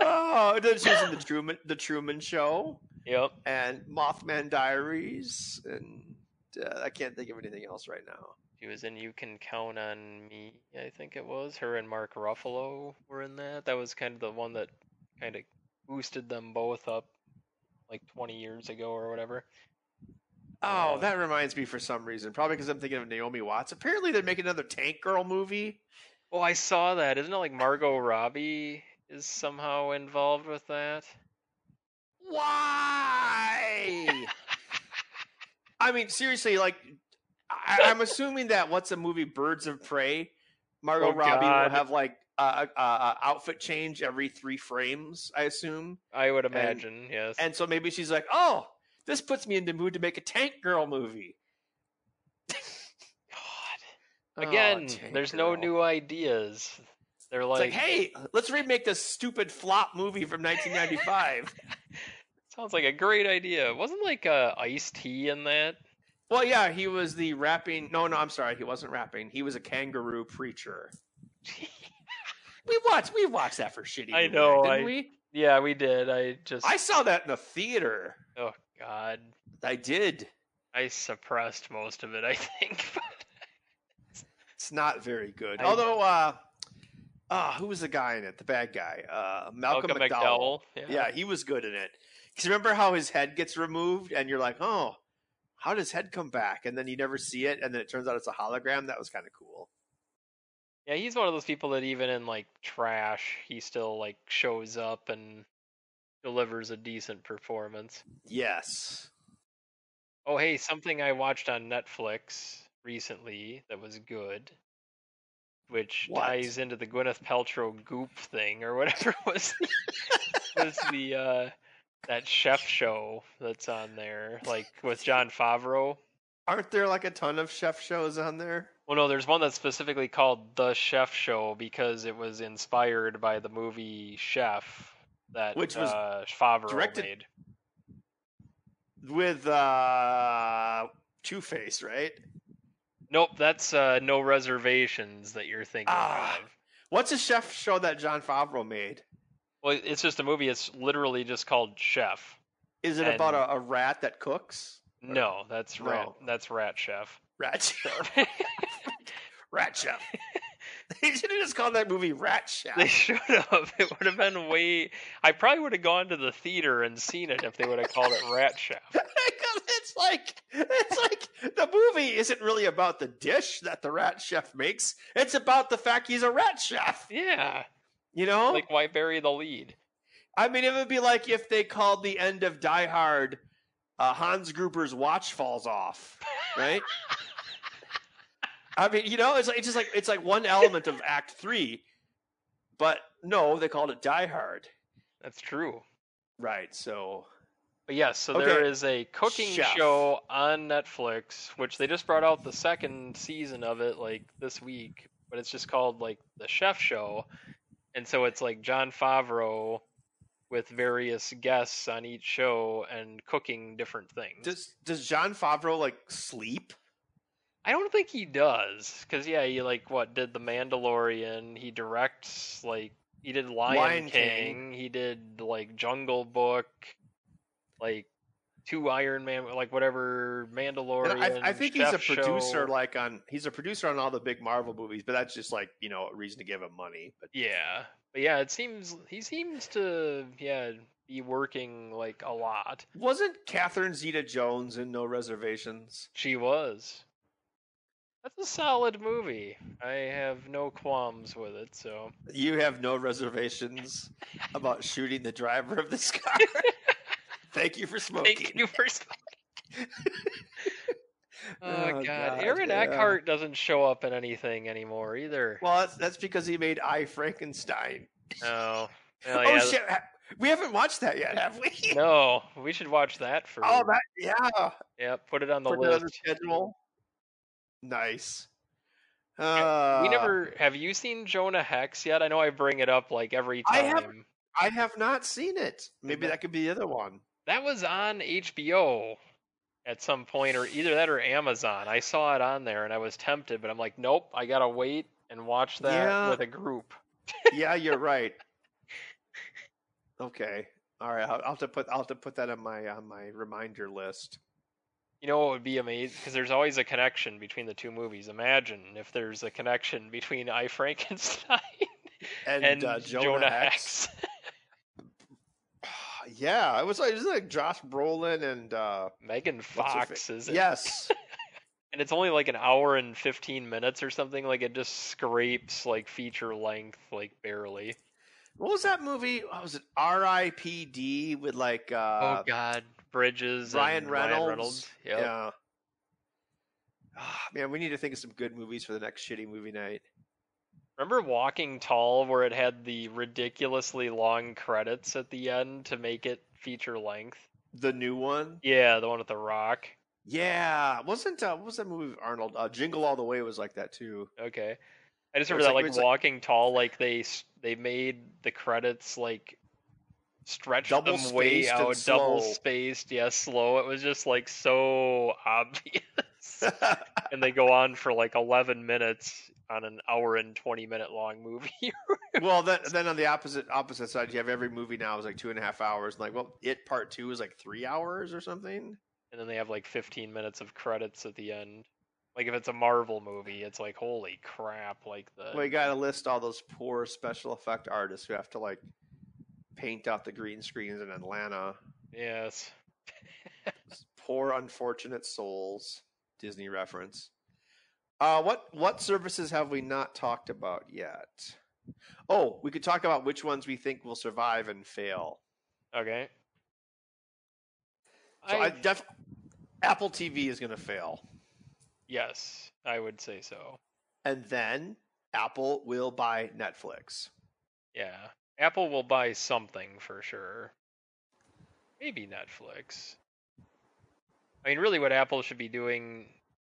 oh, then she was in the Truman the Truman Show yep. and Mothman Diaries, and uh, I can't think of anything else right now. She was in You Can Count on Me, I think it was. Her and Mark Ruffalo were in that. That was kind of the one that kind of boosted them both up like 20 years ago or whatever. Oh, Uh, that reminds me for some reason. Probably because I'm thinking of Naomi Watts. Apparently, they're making another Tank Girl movie. Oh, I saw that. Isn't it like Margot Robbie is somehow involved with that? Why? I mean, seriously, like, I, I'm assuming that what's a movie, Birds of Prey, Margot Oh, Robbie God. will have like a, a, a outfit change every three frames. I assume, I would imagine, yes. and so maybe she's like, "Oh, this puts me in the mood to make a Tank Girl movie." God. Oh, Again, Tank there's no new ideas. They're like, like, hey, let's remake this stupid flop movie from 1995. sounds like a great idea. Wasn't like uh, Ice-T in that? well, yeah, he was the rapping. No, no, I'm sorry, he wasn't rapping. He was a kangaroo preacher. We watched, we watched that for shitty. I know, I- we? yeah, we did. I just, I saw that in the theater. oh God, I did. I suppressed most of it. I think. It's not very good. I- Although, uh, uh, who was the guy in it? The bad guy, uh, Malcolm, McDowell. Yeah. Yeah, he was good in it. Because remember how his head gets removed, and you're like, oh, how does head come back? And then you never see it, and then it turns out it's a hologram. That was kind of cool. Yeah, he's one of those people that even in like trash, he still like shows up and delivers a decent performance. Yes. Oh, hey, something I watched on Netflix recently that was good, which What? ties into the Gwyneth Paltrow Goop thing or whatever it was. was the uh, that chef show that's on there, like with Jon Favreau. Aren't there like a ton of chef shows on there? Well, no, there's one that's specifically called The Chef Show because it was inspired by the movie Chef that Which was uh, Favreau directed- made. With uh Two Face, right? Nope, that's uh, No Reservations that you're thinking Ah. of. What's a chef show that Jon Favreau made? Well, it's just a movie. It's literally just called Chef. Is it And- about a, a rat that cooks? No, that's rat. That's Rat Chef. Rat Chef. Rat Chef. they should have just called that movie Rat Chef. they should have. It would have been way. I probably would have gone to the theater and seen it if they would have called it Rat Chef. Because it's like it's like the movie isn't really about the dish that the rat chef makes. It's about the fact he's a rat chef. Yeah, You know? like why bury the lead? I mean, it would be like if they called the end of Die Hard uh, Hans Gruber's watch falls off, right? I mean, you know, it's like it's just like it's like one element of Act Three, but no, they called it Die Hard, That's true. right? So But yes, so there Okay. is a cooking Chef. show on Netflix, which they just brought out the second season of it like this week, but it's just called like the Chef Show. And so it's like Jon Favreau with various guests on each show and cooking different things. does does Jon Favreau like sleep? I don't think he does, because yeah, he like what did the Mandalorian. He directs like he did Lion, Lion King, King. He did like Jungle Book, like two Iron Man, like whatever Mandalorian. And I, I think he's a producer, Show. like on he's a producer on all the big Marvel movies, but that's just like you know a reason to give him money. But yeah, but yeah, it seems he seems to yeah be working like a lot. wasn't Catherine Zeta-Jones in No Reservations? She was. That's a solid movie. I have no qualms with it. So You have no reservations about shooting the driver of this car. Thank you for smoking. thank you for. smoking. oh, Oh, God. God, Aaron yeah. Eckhart doesn't show up in anything anymore either. Well, that's, that's because he made I Frankenstein. Oh, Oh, yeah, shit! We haven't watched that yet, have we? No, we should watch that for. Oh, that yeah. yeah, put it on the Put that on the list. schedule. Nice. Uh, we never have you seen Jonah Hex yet? I know I bring it up like every I time. have- I have not seen it. Maybe that could be the other one. That was on HBO at some point, or either that or Amazon. I saw it on there and I was tempted, but I'm like, nope, I gotta wait and watch that Yeah. with a group. yeah, you're right. Okay. All right. I'll, I'll have to put I'll have to put that on my on my reminder list. You know what would be amazing? Because there's always a connection between the two movies. Imagine if there's a connection between I Frankenstein And, and, uh, Jonah, Jonah Hex. Hex. Yeah, it was like like Josh Brolin and uh, Megan Fox is it? Yes. and it's only like an hour and 15 minutes or something. Like it just scrapes like feature length, like barely. what was that movie? What was it? R.I.P.D. with like uh, oh God, Bridges, Ryan and Reynolds. Ryan Reynolds. Yep. Yeah. Ah, man, we need to think of some good movies for the next shitty movie night. Remember Walking Tall, where it had the ridiculously long credits at the end to make it feature length? The new one. Yeah, the one with the rock. Yeah, wasn't uh, what was that movie with Arnold? Uh, Jingle All the Way was like that too. Okay. I just remember that like- like, it's like- Walking Tall, like they they made the credits like stretch Double them way out, double spaced, yeah, slow. It was just like so obvious. and they go on for like 11 minutes on an hour and 20 minute long movie. well, then then on the opposite opposite side, you have every movie now is like two and a half hours. Like, well, it part two is like three hours or something. and then they have like 15 minutes of credits at the end. Like if it's a Marvel movie, it's like holy crap! Like the Well, you got to list all those poor special effect artists who have to like paint out the green screens in Atlanta. yes, Poor unfortunate souls. Disney reference. Uh, what what services have we not talked about yet? Oh, we could talk about which ones we think will survive and fail. okay. So I, I, def Apple TV is going to fail, yes, I would say so. and then Apple will buy Netflix. Yeah, Apple will buy something for sure. Maybe Netflix. I mean, really, what Apple should be doing,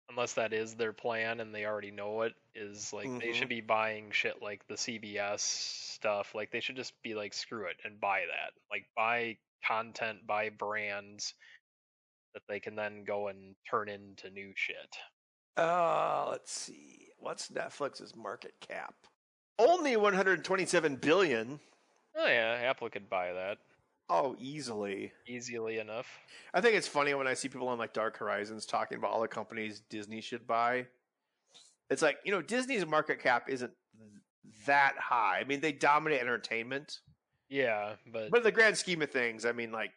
unless that is their plan and they already know it, is like they Mhm. should be buying shit like the CBS stuff. Like they should just be like, screw it and buy that. Like buy content, buy brands that they can then go and turn into new shit. Uh, let's see. What's Netflix's market cap? Only 127 billion. Oh yeah, Apple could buy that Oh, easily. easily enough. I think it's funny when I see people on like Dark Horizons talking about all the companies Disney should buy. It's like, you know, Disney's market cap isn't that high. I mean, they dominate entertainment, Yeah, but but in the grand scheme of things, I mean, like,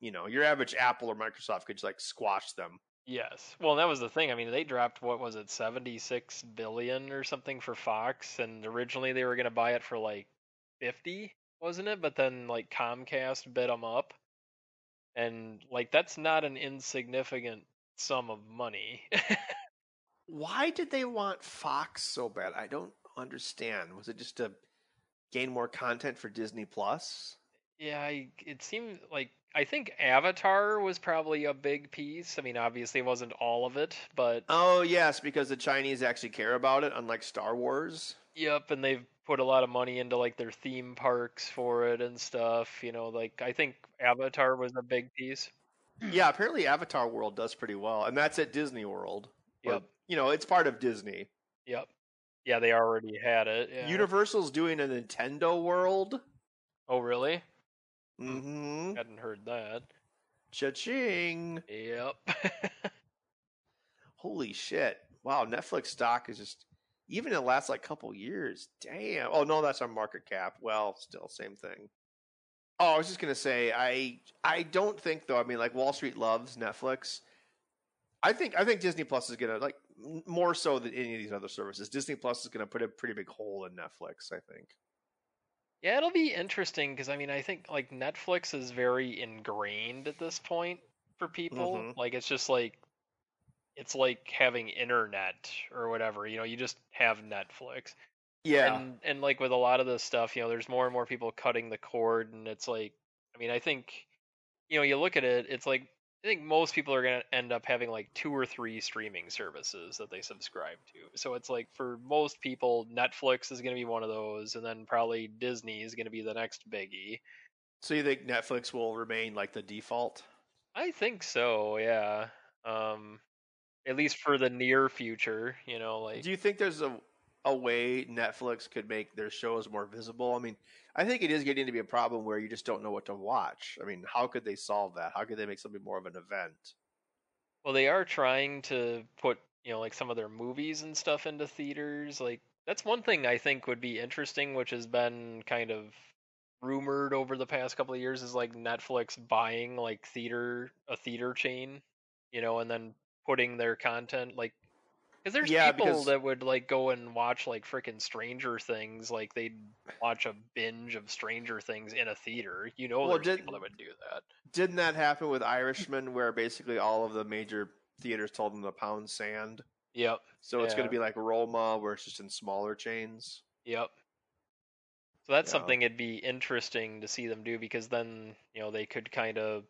you know, your average Apple or Microsoft could just like squash them. Yes. Well, that was the thing. I mean, they dropped what was it, 76 billion or something for Fox and originally they were going to buy it for like 50, wasn't it? But then like Comcast bid them up. And like that's not an insignificant sum of money. Why did they want Fox so bad? I don't understand. Was it just to gain more content for Disney Plus? yeah, I, it seemed like I think Avatar was probably a big piece. I mean, obviously it wasn't all of it, but Oh, yes, because the Chinese actually care about it, unlike Star Wars. Yep, and they've put a lot of money into like their theme parks for it and stuff. You know, like I think Avatar was a big piece. Yeah, apparently Avatar World does pretty well, and that's at Disney World. Or, Yep. you know, it's part of Disney. Yep. Yeah, they already had it. Yeah. Universal's doing a Nintendo World. oh, really? Mm-hmm. Hadn't heard that. Cha-ching. Yep. Holy shit. Wow, Netflix stock is just even in the last like couple years. Damn. Oh no, that's our market cap. Well, still same thing. Oh, I was just gonna say, I I don't think though. I mean, like Wall Street loves Netflix. I think I think Disney Plus is gonna like more so than any of these other services. Disney Plus is gonna put a pretty big hole in Netflix. I think. yeah, it'll be interesting because I mean, I think like Netflix is very ingrained at this point for people. Mhm. Like it's just like it's like having internet or whatever. You know, you just have Netflix. Yeah. and and like with a lot of this stuff you know there's more and more people cutting the cord and it's like i mean i think you know you look at it it's like I think most people are going to end up having like two or three streaming services that they subscribe to. So it's like for most people, Netflix is going to be one of those, and then probably Disney is going to be the next biggie. So you think Netflix will remain like the default? I think so, yeah. Um, at least for the near future, you know, like. Do you think there's a a way Netflix could make their shows more visible? I mean, I think it is getting to be a problem where you just don't know what to watch. I mean, how could they solve that? How could they make something more of an event? Well, they are trying to put, you know, like some of their movies and stuff into theaters. Like that's one thing I think would be interesting, which has been kind of rumored over the past couple of years is like Netflix buying like theater a theater chain, you know, and then putting their content like because there's Yeah, people because- that would like go and watch like freaking Stranger Things, like they'd watch a binge of Stranger Things in a theater. You know, Well, there's did- people that would do that. Didn't that happen with Irishman, where basically all of the major theaters told them to pound sand? Yep, So it's going to be like Roma, where it's just in smaller chains. yep. So that's Yeah. something it'd be interesting to see them do because then you know they could kind of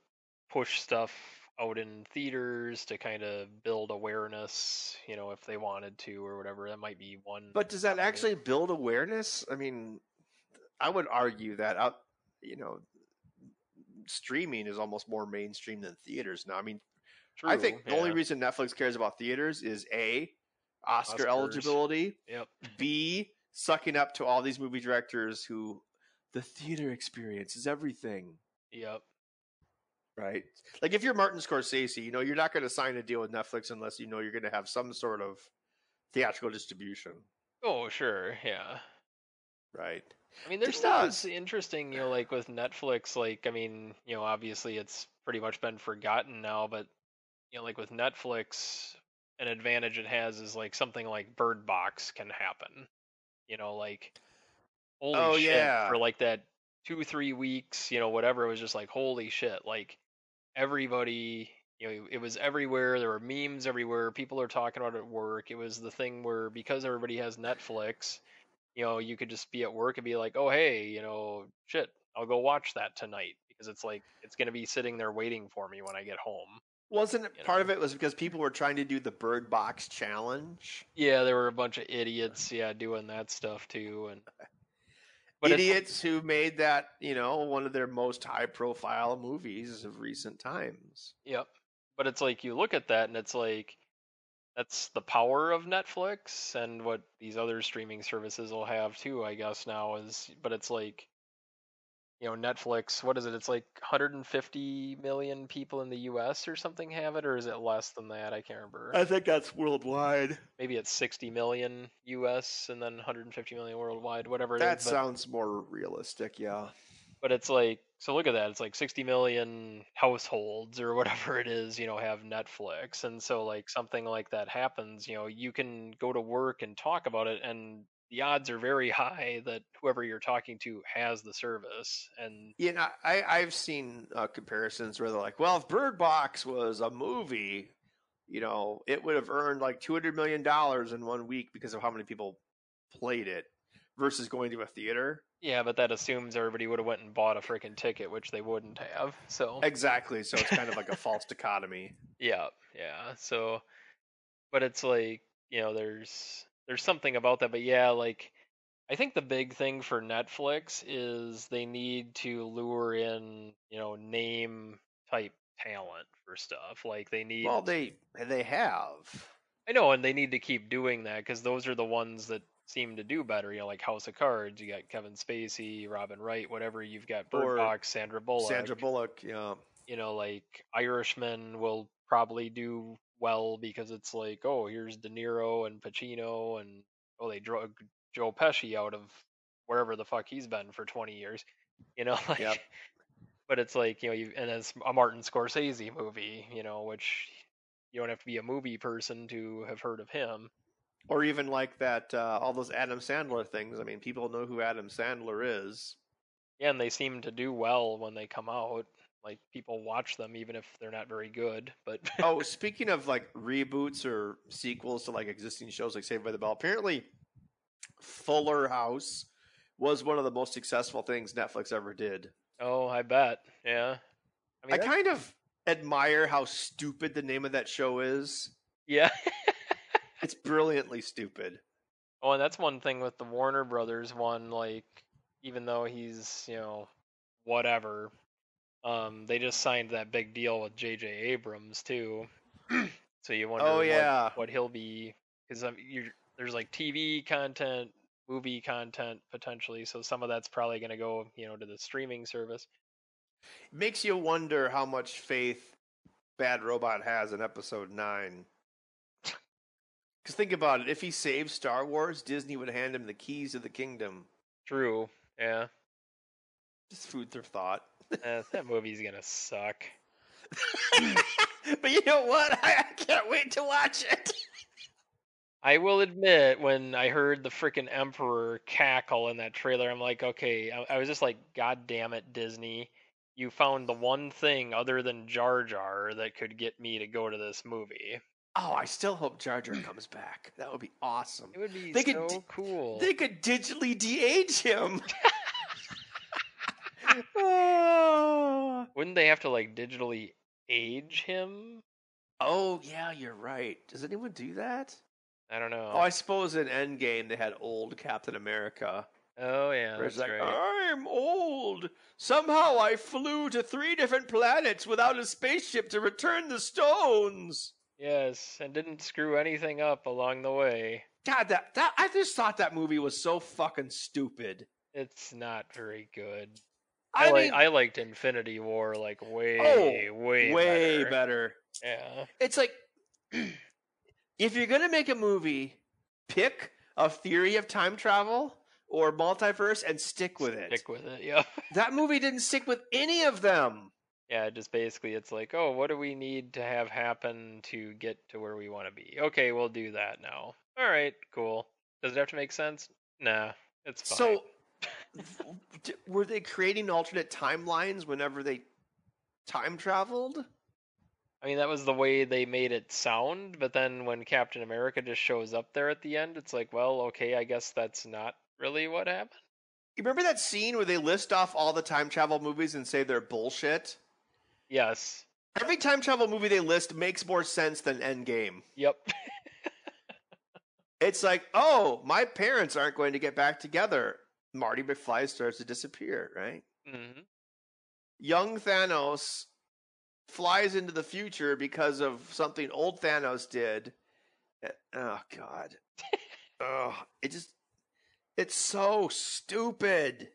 push stuff out in theaters to kind of build awareness. You know, if they wanted to or whatever. That might be one. But does that actually build awareness? I mean, I would argue that out, you know, streaming is almost more mainstream than theaters now. I mean, I True, think the only reason Netflix cares about theaters is a Oscar Oscars. eligibility, Yep. b sucking up to all these movie directors who the theater experience is everything. Yep. Right. Like if you're Martin Scorsese, you know, you're not going to sign a deal with Netflix unless you know you're going to have some sort of theatrical distribution. Oh, sure. Yeah. Right. I mean, there's stuff that's interesting, you know, like with Netflix. Like, I mean, you know, obviously it's pretty much been forgotten now, but you know, like with Netflix, an advantage it has is like something like Bird Box can happen. You know, like holy Oh, shit yeah. for like that two three weeks, you know, whatever. It was just like holy shit, like everybody. You know, it was everywhere. There were memes everywhere. People are talking about it at work. It was the thing where because everybody has Netflix, you know, you could just be at work and be like, oh, hey, you know, shit, I'll go watch that tonight because it's like, it's going to be sitting there waiting for me when I get home. Wasn't it part know. of it was because people were trying to do the Bird Box challenge? Yeah, there were a bunch of idiots, yeah, doing that stuff too. And, Idiots who made that, you know, one of their most high profile movies of recent times. Yep. But it's like, you look at that and it's like, that's the power of Netflix and what these other streaming services will have too, I guess now is, but it's like, you know, Netflix, what is it? It's like 150 million people in the US or something have it, or is it less than that? I can't remember. I think that's worldwide. Maybe it's 60 million US and then 150 million worldwide, whatever it That is. but- sounds more realistic, yeah. but it's like so look at that it's like 60 million households or whatever it is you know have netflix and so like something like that happens you know you can go to work and talk about it and the odds are very high that whoever you're talking to has the service and You know, I, I've seen uh, comparisons where they're like, well, if Bird Box was a movie, you know, it would have earned like $200 million in one week because of how many people played it versus going to a theater. yeah but that assumes everybody would have went and bought a freaking ticket which they wouldn't have so Exactly. So it's kind of like a false dichotomy. Yeah, yeah. So, but it's like you know, there's there's something about that, but yeah, like I think the big thing for Netflix is they need to lure in you know name type talent for stuff. Like they need. Well, they they have. I know, and they need to keep doing that because those are the ones that seem to do better. You know, like House of Cards, you got Kevin Spacey, Robin Wright, whatever. You've got Bird Or Box, Sandra Bullock Sandra Bullock, yeah. you know, like Irishman will probably do well because it's like, oh, here's De Niro and Pacino, and oh, they drug Joe Pesci out of wherever the fuck he's been for 20 years, you know, like. Yep. But it's like you know, you, and it's a Martin Scorsese movie, you know, which you don't have to be a movie person to have heard of him. Or even like that, uh, all those Adam Sandler things. I mean, people know who Adam Sandler is. Yeah, and they seem to do well when they come out. Like people watch them even if they're not very good. But oh, speaking of like reboots or sequels to like existing shows like Saved by the Bell, apparently Fuller House was one of the most successful things Netflix ever did. oh, I bet. Yeah. I mean, I kind of admire how stupid the name of that show is. Yeah. It's brilliantly stupid. Oh, and that's one thing with the Warner Brothers one. Like, even though he's you know whatever, um, they just signed that big deal with J.J. Abrams too. so you wonder Oh, what, yeah. what he'll be because um, there's like TV content, movie content potentially. So some of that's probably going to go you know to the streaming service. It Makes you wonder how much faith Bad Robot has in episode 9. Because think about it. If he saved Star Wars, Disney would hand him the keys of the kingdom. True. Yeah. Just food for thought. Eh, that movie's gonna suck. but you know what? I, I can't wait to watch it. I will admit, when I heard the freaking Emperor cackle in that trailer, I'm like, okay, I, I was just like, God damn it, Disney. You found the one thing other than Jar Jar that could get me to go to this movie. Oh, I still hope Jar Jar comes back. That would be awesome. It would be They could so d- cool. They could digitally de-age him. Oh. Wouldn't they have to like digitally age him? Oh, yeah, you're right. Does anyone do that? I don't oh, know. Oh, I suppose in Endgame they had old Captain America. Oh, yeah, Where that's like, right. I'm old. Somehow I flew to three different planets without a spaceship to return the stones. Yes, and didn't screw anything up along the way. God, that, that I just thought that movie was so fucking stupid. It's not very good. I, I, like mean, I liked Infinity War like oh, way, Oh, way, way better. better. Yeah. It's like if you're gonna make a movie, pick a theory of time travel or multiverse and stick with it. Stick with it. Yeah. That movie didn't stick with any of them. Yeah, just basically it's like, oh, what do we need to have happen to get to where we want to be? Okay, we'll do that now. All right, cool. Does it have to make sense? Nah, it's fine. So, were they creating alternate timelines whenever they time traveled? I mean, that was the way they made it sound, but then when Captain America just shows up there at the end, it's like, well, okay, I guess that's not really what happened. You remember that scene where they list off all the time travel movies and say they're bullshit? Yes. Every time travel movie they list makes more sense than Endgame. Yep. It's like, oh, my parents aren't going to get back together. Marty McFly starts to disappear, right? hmm Young Thanos flies into the future because of something old Thanos did. Eh, Oh God. oh, it just it's so stupid.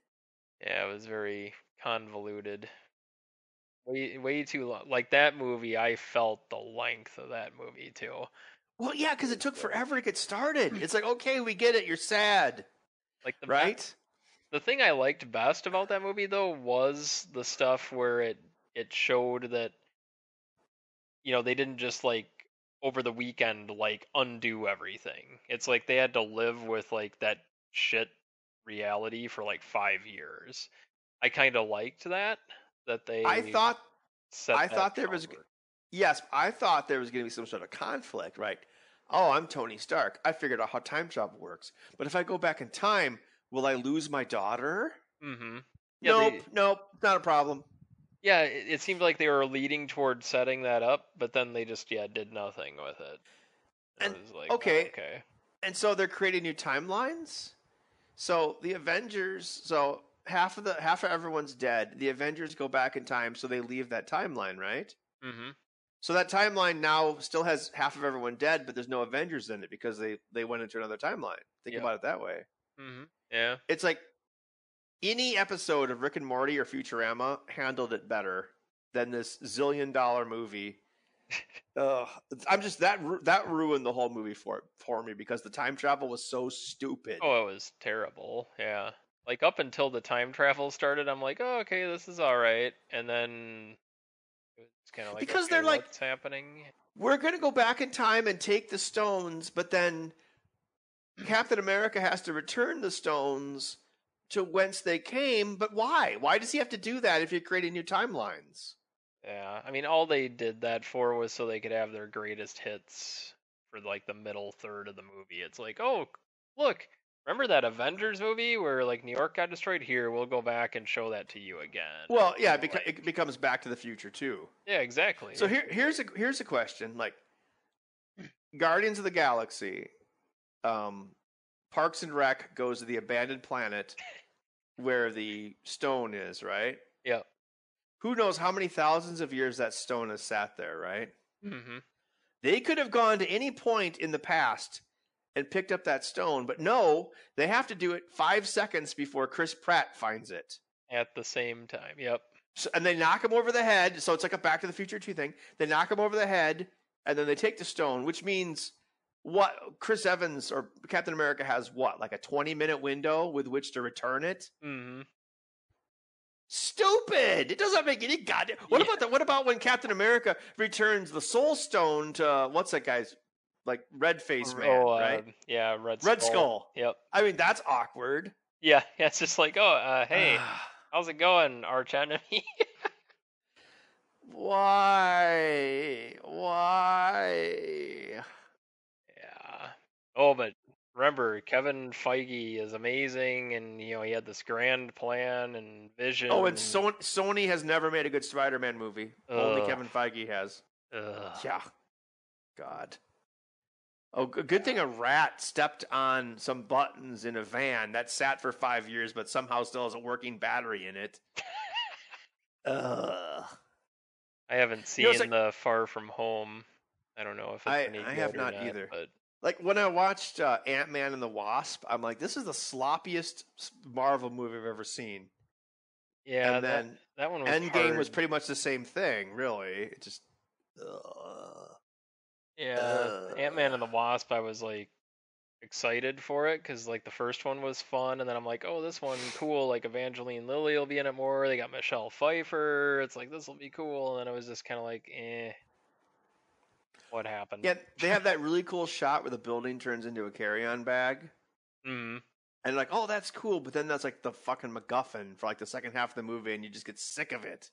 Yeah, it was very convoluted. Way, way too long. Like that movie, I felt the length of that movie too. Well, yeah, because it took forever to get started. It's like, okay, we get it. You're sad, Like the right? The thing I liked best about that movie though was the stuff where it it showed that you know, they didn't just like over the weekend like undo everything. It's like they had to live with like that shit reality for like 5 years. I kind of liked that that they I thought I thought there was- Yes, I thought there was going to be some sort of conflict, right? Oh, I'm Tony Stark. I figured out how time travel works. But if I go back in time, will I lose my daughter? Mm-hmm. Yeah, nope, they- nope, not a problem. Yeah, it, it seemed like they were leading toward setting that up, but then they just yeah did nothing with it. And, was like, oh, okay. okay. And so they're creating new timelines. So the Avengers, so half of the half of everyone's dead. The Avengers go back in time, so they leave that timeline, right? Mm-hmm. So that timeline now still has half of everyone dead, but there's no Avengers in it because they they went into another timeline. Think Yeah. about it that way. hmm Yeah. It's like any episode of Rick and Morty or Futurama handled it better than this zillion dollar movie. Ugh, I'm just that that ruined the whole movie for for me because the time travel was so stupid. Oh, it was terrible. Yeah. Like up until the time travel started, I'm like, oh, okay, this is all right, and then it's kind of like Because okay, they're like- what's happening? We're gonna go back in time and take the stones, but then Captain America has to return the stones to whence they came. But why? Why does he have to do that if you're creating new timelines? Yeah, I mean, all they did that for was so they could have their greatest hits for like the middle third of the movie. It's like, oh, look, Remember that Avengers movie where like New York got destroyed? Here, we'll go back and show that to you again. Well, yeah, it, You know, beca- like- it becomes Back to the Future too. yeah, exactly. So here, here's a here's a question: like Guardians of the Galaxy, um, Parks and Rec goes to the abandoned planet where the stone is, right? yeah. Who knows how many thousands of years that stone has sat there, right? hmm They could have gone to any point in the past and picked up that stone, but no, they have to do it five seconds before Chris Pratt finds it. At the same time. Yep. So, and they knock him over the head. So it's like a Back to the Future 2 thing. They knock him over the head, and then they take the stone, which means what Chris Evans or Captain America has what, like a 20 minute window with which to return it? Mm-hmm. Stupid! It doesn't make any goddamn. What Yeah. about the, What about when Captain America returns the Soul Stone to what's that guy's like red face man, oh, uh, right? Yeah, Red Red Skull. Skull. Yep. I mean, that's awkward. Yeah, yeah, it's just like, oh, uh, hey, how's it going, arch enemy? Why? Why? Oh, but remember, Kevin Feige is amazing, and you know he had this grand plan and oh, vision. Oh, and Sony, Sony has never made a good Spider-Man movie. Only Kevin Feige has. Ugh. Yeah. God. Oh, good thing a rat stepped on some buttons in a van that sat for five years, but somehow still has a working battery in it. Ugh. I haven't seen You know, like- the Far From Home. I don't know if it's I- I have or not either. But Like when I watched uh, Ant Man and the Wasp, I'm like, this is the sloppiest Marvel movie I've ever seen. yeah, and that, then that one was Endgame was pretty much the same thing, really. It just. Ugh. Yeah, Ugh. Ant Man and the Wasp. I was like excited for it because like the first one was fun, and then I'm like, oh, this one cool. Like Evangeline Lilly will be in it more. They got Michelle Pfeiffer. It's like this will be cool, and then it was just kind of like, eh. What happened? Yeah, they have that really cool shot where the building turns into a carry-on bag, Mm. and like, oh, that's cool. But then that's like the fucking MacGuffin for like the second half of the movie, and you just get sick of it.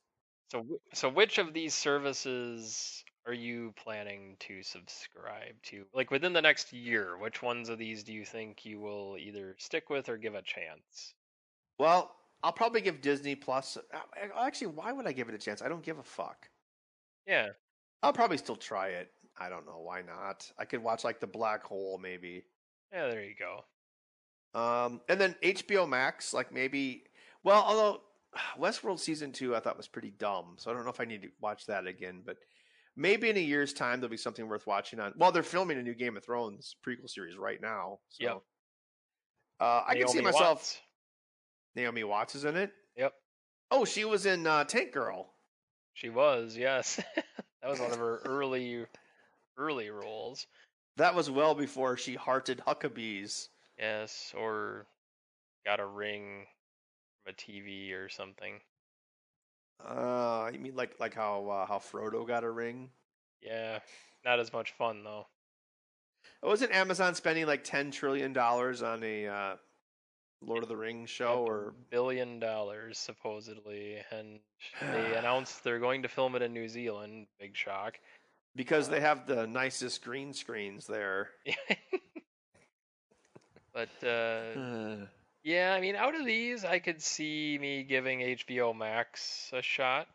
So, so which of these services are you planning to subscribe to? Like within the next year, which ones of these do you think you will either stick with or give a chance? Well, I'll probably give Disney Plus. uh, Actually, why would I give it a chance? I don't give a fuck. Yeah, I'll probably still try it. I don't know why not. I could watch like the Black Hole maybe. yeah, there you go. Um, and then HBO Max, like maybe. Well, although Westworld season two, I thought was pretty dumb, so I don't know if I need to watch that again. But maybe in a year's time, there'll be something worth watching on. Well, they're filming a new Game of Thrones prequel series right now. So, Yep. uh, I can see myself. Watts. Naomi Watts is in it. Yep, Oh, she was in uh, Tank Girl. she was. Yes, that was one of her early, early roles. That was well before she hearted Huckabees. Yes, or got a ring from a TV or something. Uh, you mean like like how uh, how Frodo got a ring? Yeah, not as much fun though. Wasn't Amazon spending like ten trillion dollars on a uh, Lord of the Rings show? A Or billion dollars supposedly, and they announced they're going to film it in New Zealand. Big shock. Because they have the nicest green screens there. but uh, yeah, I mean, out of these, I could see me giving HBO Max a shot,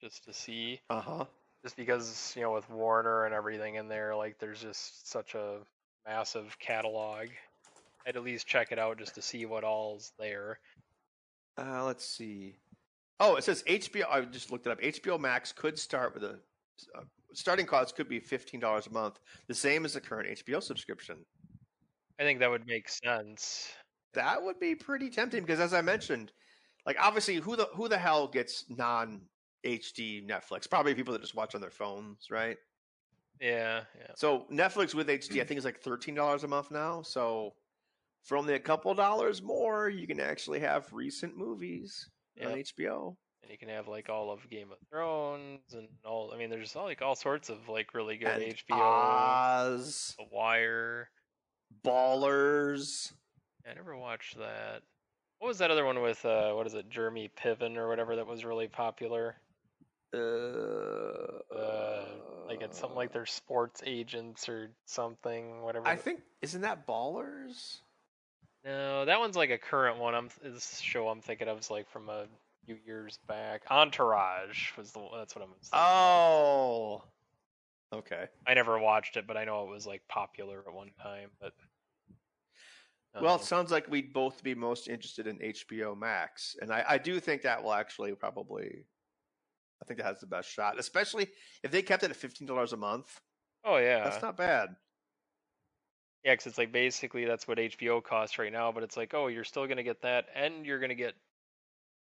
just to see, Uh huh. just because you know with Warner and everything in there, like there's just such a massive catalog. I'd at least check it out just to see what all's there. Uh, let's see. Oh, it says HBO. I just looked it up. HBO Max could start with a uh, starting cost could be fifteen dollars a month, the same as the current HBO subscription. I think that would make sense. That would be pretty tempting because, as I mentioned, like obviously, who the who the hell gets non HD Netflix? Probably people that just watch on their phones, right? Yeah, yeah. So Netflix with HD, I think is like thirteen dollars a month now. So for only a couple dollars more, you can actually have recent movies on HBO. And you can have like all of Game of Thrones and all. I mean, there's all, like all sorts of like really good And HBO, Oz, The Wire. Ballers. I never watched that. What was that other one with? uh What is it, Jeremy Piven or whatever that was really popular? Uh, Uh, like it's something like they're sports agents or something. Whatever. I think isn't that Ballers? No, that one's like a current one. I'm this show I'm thinking of is like from a few years back. Entourage was the that's what I'm. thinking. Oh, okay. I never watched it, but I know it was like popular at one time. But Well, um, it sounds like we'd both be most interested in HBO Max, and I, I do think that will actually probably. I think that has the best shot, especially if they kept it at fifteen dollars a month. oh yeah, That's not bad. Yeah, because it's like basically that's what HBO costs right now. But it's like, oh, you're still gonna get that, and you're gonna get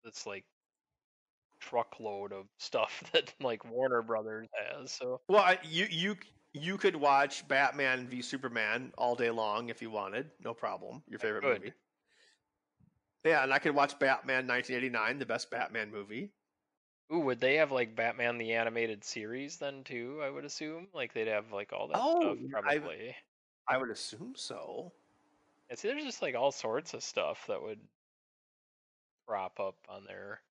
this like truckload of stuff that like Warner Brothers has. So Well, I, you you you could watch Batman v Superman all day long if you wanted, no problem. Your favorite movie. Yeah, and I could watch Batman 1989, the best Batman movie. Ooh, would they have like Batman the animated series then too? I would assume like they'd have like all that Oh, stuff probably. I would assume so. Yeah, see, there's just like all sorts of stuff that would crop up on there.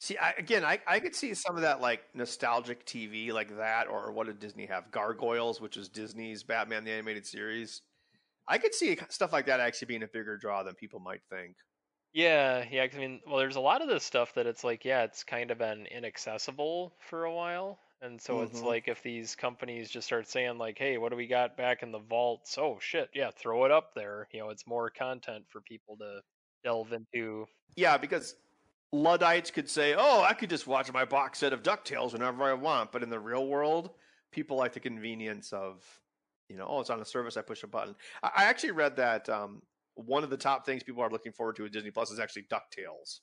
See, I, again, I, I could see some of that like nostalgic TV like that, or what did Disney have? Gargoyles, which is Disney's Batman the Animated Series. I could see stuff like that actually being a bigger draw than people might think. Yeah, yeah. I mean, well, there's a lot of this stuff that it's like, yeah, it's kind of been inaccessible for a while, and so it's Mhm. like if these companies just start saying like, hey, what do we got back in the vaults? Oh shit, yeah, throw it up there. You know, it's more content for people to delve into. Yeah, because Luddites could say, "Oh, I could just watch my box set of Ducktales whenever I want," but in the real world, people like the convenience of, you know, oh, it's on a service, I push a button. I, I actually read that um, one of the top things people are looking forward to with Disney Plus is actually Ducktales,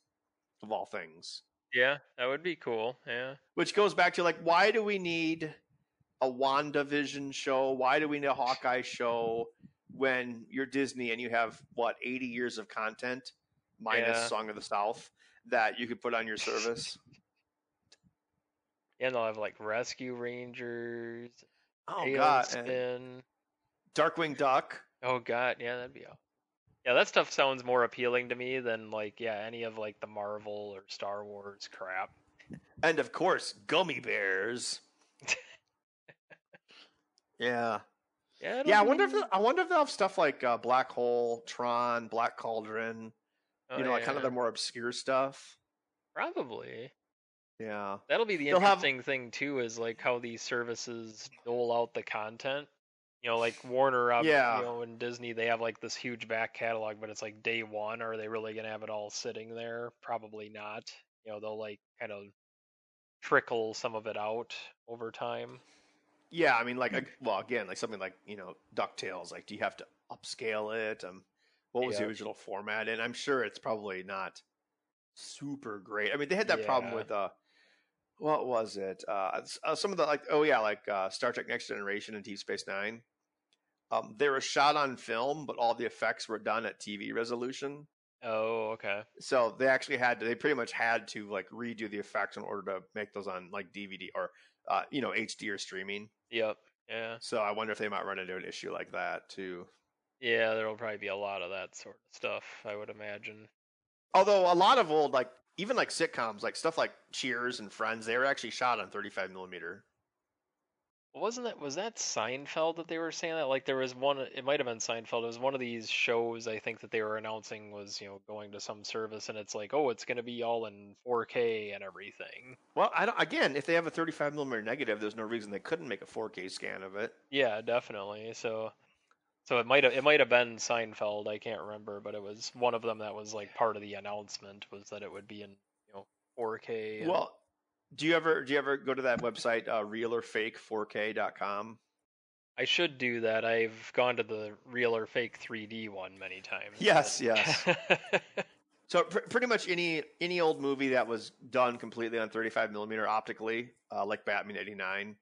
of all things. Yeah, that would be cool. Yeah. Which goes back to like, why do we need a WandaVision show? Why do we need a Hawkeye show when you're Disney and you have what 80 years of content minus Yeah. Song of the South that you could put on your service? And they'll have like Rescue Rangers, Oh god, eh. and Darkwing Duck. Oh god, yeah, that'd be. aw- Yeah, that stuff sounds more appealing to me than like yeah any of like the Marvel or Star Wars crap. And of course, Gummy Bears. yeah, Yeah, it'll yeah. I wonder if they'll- I wonder if they'll have stuff like uh, Black Hole, Tron, Black Cauldron. oh, you know, like kind of the more obscure stuff. probably. Yeah. That'll be the They'll have- interesting thing too, is like how these services dole out the content. You know, like Warner, up, Yeah. you know, and Disney, they have like this huge back catalog, but it's like day one. Are they really gonna have it all sitting there? Probably not. You know, they'll like kind of trickle some of it out over time. Yeah, I mean, like, ag- well, again, like something like you know, Ducktales. Like, do you have to upscale it? Um, what was the Yeah. original format? And I'm sure it's probably not super great. I mean, they had that problem Yeah. with uh, what was it? Uh, s- uh, some of the like, oh yeah, like uh, Star Trek Next Generation and Deep Space Nine. Um, they were shot on film, but all the effects were done at TV resolution. Oh, okay. So they actually had to, they pretty much had to like redo the effects in order to make those on like DVD or uh, you know HD or streaming. Yep. Yeah. So I wonder if they might run into an issue like that too. Yeah, there'll probably be a lot of that sort of stuff, I would imagine. Although a lot of old like even like sitcoms, like stuff like Cheers and Friends, they were actually shot on 35 millimeter. Wasn't that was that Seinfeld that they were saying that? Like there was one it might have been Seinfeld. It was one of these shows I think that they were announcing was, you know, going to some service and it's like, "Oh, it's going to be all in 4K and everything." Well, I don't, again, if they have a 35 millimeter negative, there's no reason they couldn't make a 4K scan of it. Yeah, definitely. So so it might have it might have been Seinfeld, I can't remember, but it was one of them that was like part of the announcement was that it would be in, you know, 4K. and- Well, do you ever do you ever go to that website uh, realorfake4k.com? I should do that. I've gone to the real or fake 3D one many times. Yes, but- yes. So pr- pretty much any any old movie that was done completely on 35 millimeter optically, uh, like Batman 89,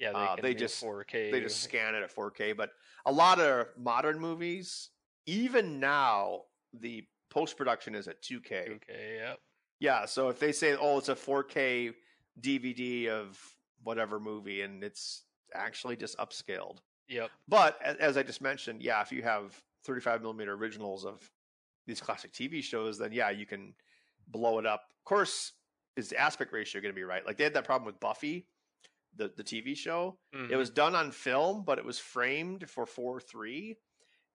yeah, they, Uh, they just- 4K. they just scan it at 4K. But a lot of modern movies, even now, the post production is at 2K. 2K, yep. Yeah, so if they say, "Oh, it's a 4K DVD of whatever movie," and it's actually just upscaled. Yep. But as I just mentioned, yeah, if you have 35 millimeter originals of these classic TV shows, then yeah, you can blow it up. Of course, is the aspect ratio going to be right? Like they had that problem with Buffy, the the TV show. It Mhm. was done on film, but it was framed for four three,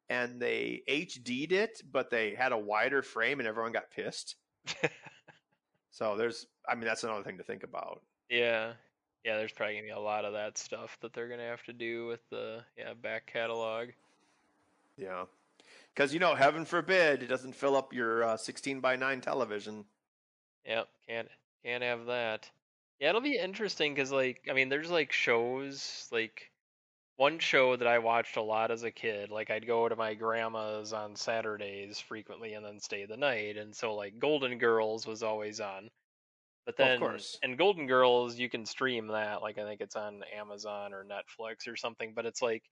and they HD'd it, but they had a wider frame and everyone got pissed. so there's, I mean, that's another thing to think about. yeah. Yeah, there's probably gonna be a lot of that stuff that they're gonna have to do with the yeah back catalog. Yeah. Because, you know, heaven forbid it doesn't fill up your uh, 16 by 9 television. Yep, can't can't have that. Yeah, it'll be interesting because like I mean, there's like shows like one show that I watched a lot as a kid. Like I'd go to my grandma's on Saturdays frequently and then stay the night, and so like Golden Girls was always on. But Well, then of course. and Golden Girls you can stream that. Like I think it's on Amazon or Netflix or something. But it's like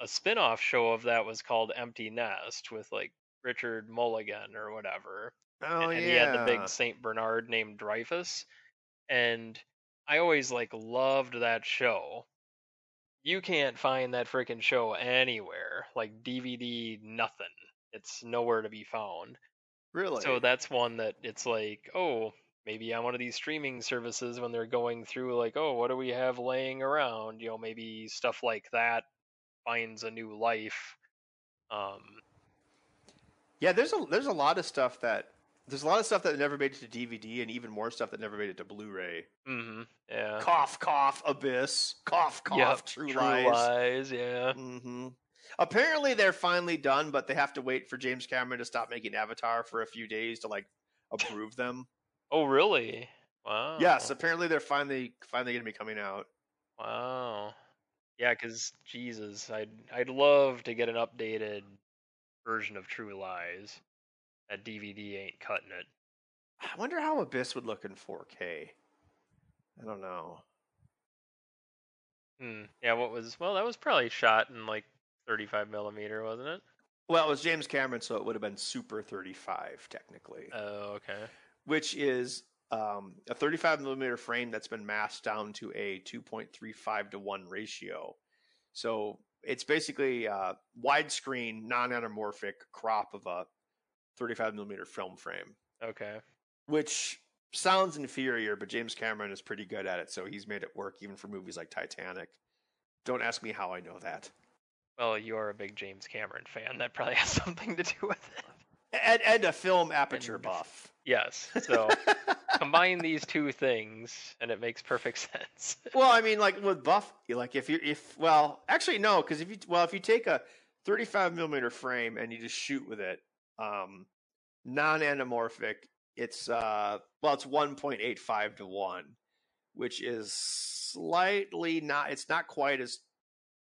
a spin-off show of that was called Empty Nest with like Richard Mulligan or whatever Oh, and yeah. he had the big Saint Bernard named Dreyfus, and I always like loved that show. You can't find that freaking show anywhere, like DVD, nothing. It's nowhere to be found. Really? So that's one that it's like, oh, maybe on one of these streaming services when they're going through like, oh, what do we have laying around? You know, maybe stuff like that finds a new life. Um, Yeah, there's a there's a lot of stuff that there's a lot of stuff that never made it to DVD, and even more stuff that never made it to Blu-ray. hmm yeah. Cough, cough, Abyss. Cough, cough. Yep, True, True Lies. Lies, yeah. hmm Apparently, they're finally done, but they have to wait for James Cameron to stop making Avatar for a few days to like approve them. Oh, really? Wow. Yes, apparently they're finally finally going to be coming out. Wow. Yeah, because Jesus, I'd I'd love to get an updated version of True Lies. That DVD ain't cutting it. I wonder how Abyss would look in 4K. I don't know. Hmm. Yeah. What was? Well, that was probably shot in like 35 millimeter, wasn't it? Well, it was James Cameron, so it would have been Super 35 technically, Oh, okay. which is um, a 35 millimeter frame that's been masked down to a 2.35 to one ratio. So it's basically a widescreen, non-anamorphic crop of a 35 millimeter film frame, Okay. which sounds inferior, but James Cameron is pretty good at it, so he's made it work even for movies like Titanic. Don't ask me how I know that. Well, you are a big James Cameron fan. That probably has something to do with it. And, and a film aperture And- buff. Yes. So combine these two things, and it makes perfect sense. well, I mean, like with buff, like if you if well, actually no, because if you well if you take a 35 millimeter frame and you just shoot with it, um, non-anamorphic, it's uh well it's 1.85 to one, which is slightly not. It's not quite as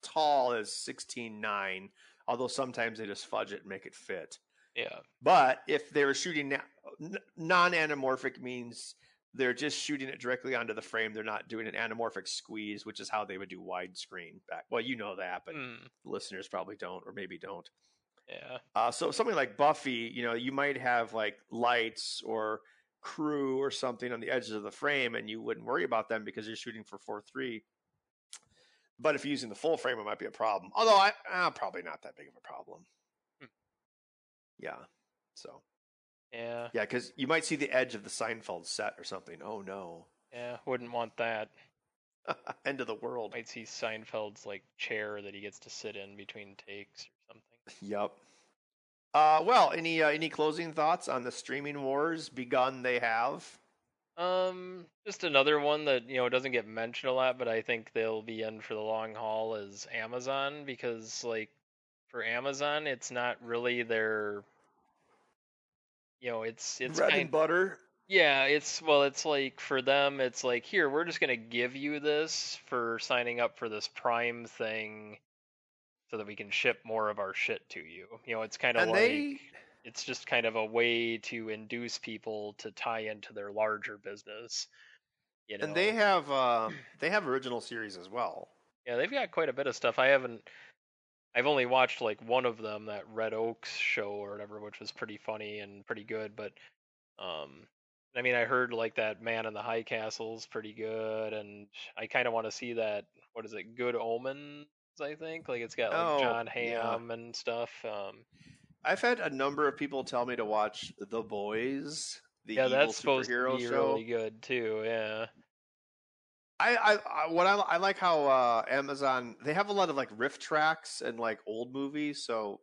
tall as 16.9, although sometimes they just fudge it and make it fit. yeah. But if they're shooting non-anamorphic means they're just shooting it directly onto the frame. They're not doing an anamorphic squeeze, which is how they would do widescreen back. Well, you know that, but Hmm. listeners probably don't, or maybe don't. Yeah. Uh, so something like Buffy, you know, you might have like lights or crew or something on the edges of the frame, and you wouldn't worry about them because you're shooting for four three. But if you're using the full frame, it might be a problem. Although I uh, probably not that big of a problem. Hmm. Yeah. So Yeah. yeah, because you might see the edge of the Seinfeld set or something. Oh no, Yeah. Wouldn't want that. end of the world. Might see Seinfeld's like chair that he gets to sit in between takes or. Yep. Uh, well, any uh, any closing thoughts on the streaming wars begun? They have. Um, just another one that you know doesn't get mentioned a lot, but I think they'll be in for the long haul is Amazon because like for Amazon, it's not really their, you know, it's it's bread kind and butter. yeah, it's well, it's like for them, it's like here we're just gonna give you this for signing up for this Prime thing, so that we can ship more of our shit to you. You know, it's kind of And like they it's just kind of a way to induce people to tie into their larger business. You know, and they have uh, they have original series as well. yeah, they've got quite a bit of stuff. I haven't, I've only watched like one of them, that Red Oaks show or whatever, which was pretty funny and pretty good. But, um, I mean, I heard like that Man in the High Castle's pretty good, and I kind of want to see that. What is it? Good Omens, I think. Like it's got like Oh, Jon yeah. Hamm and stuff. Um, I've had a number of people tell me to watch The Boys, the yeah, evil that's supposed superhero to be show. really good too. Yeah. I, I, I what I, I like how uh, Amazon they have a lot of like RiffTrax and like old movies, so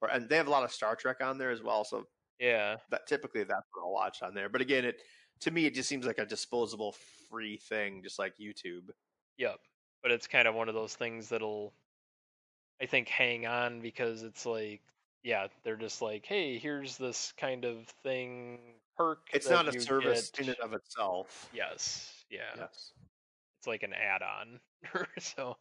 or and they have a lot of Star Trek on there as well. So Yeah. that typically that's what I'll watch on there. But again, it to me it just seems like a disposable free thing, just like YouTube. Yep. But it's kind of one of those things that'll, I think, hang on because it's like, yeah, they're just like, hey, here's this kind of thing perk. It's not a service get." in and of itself. Yes. Yeah. Yes. It's like an add-on. so,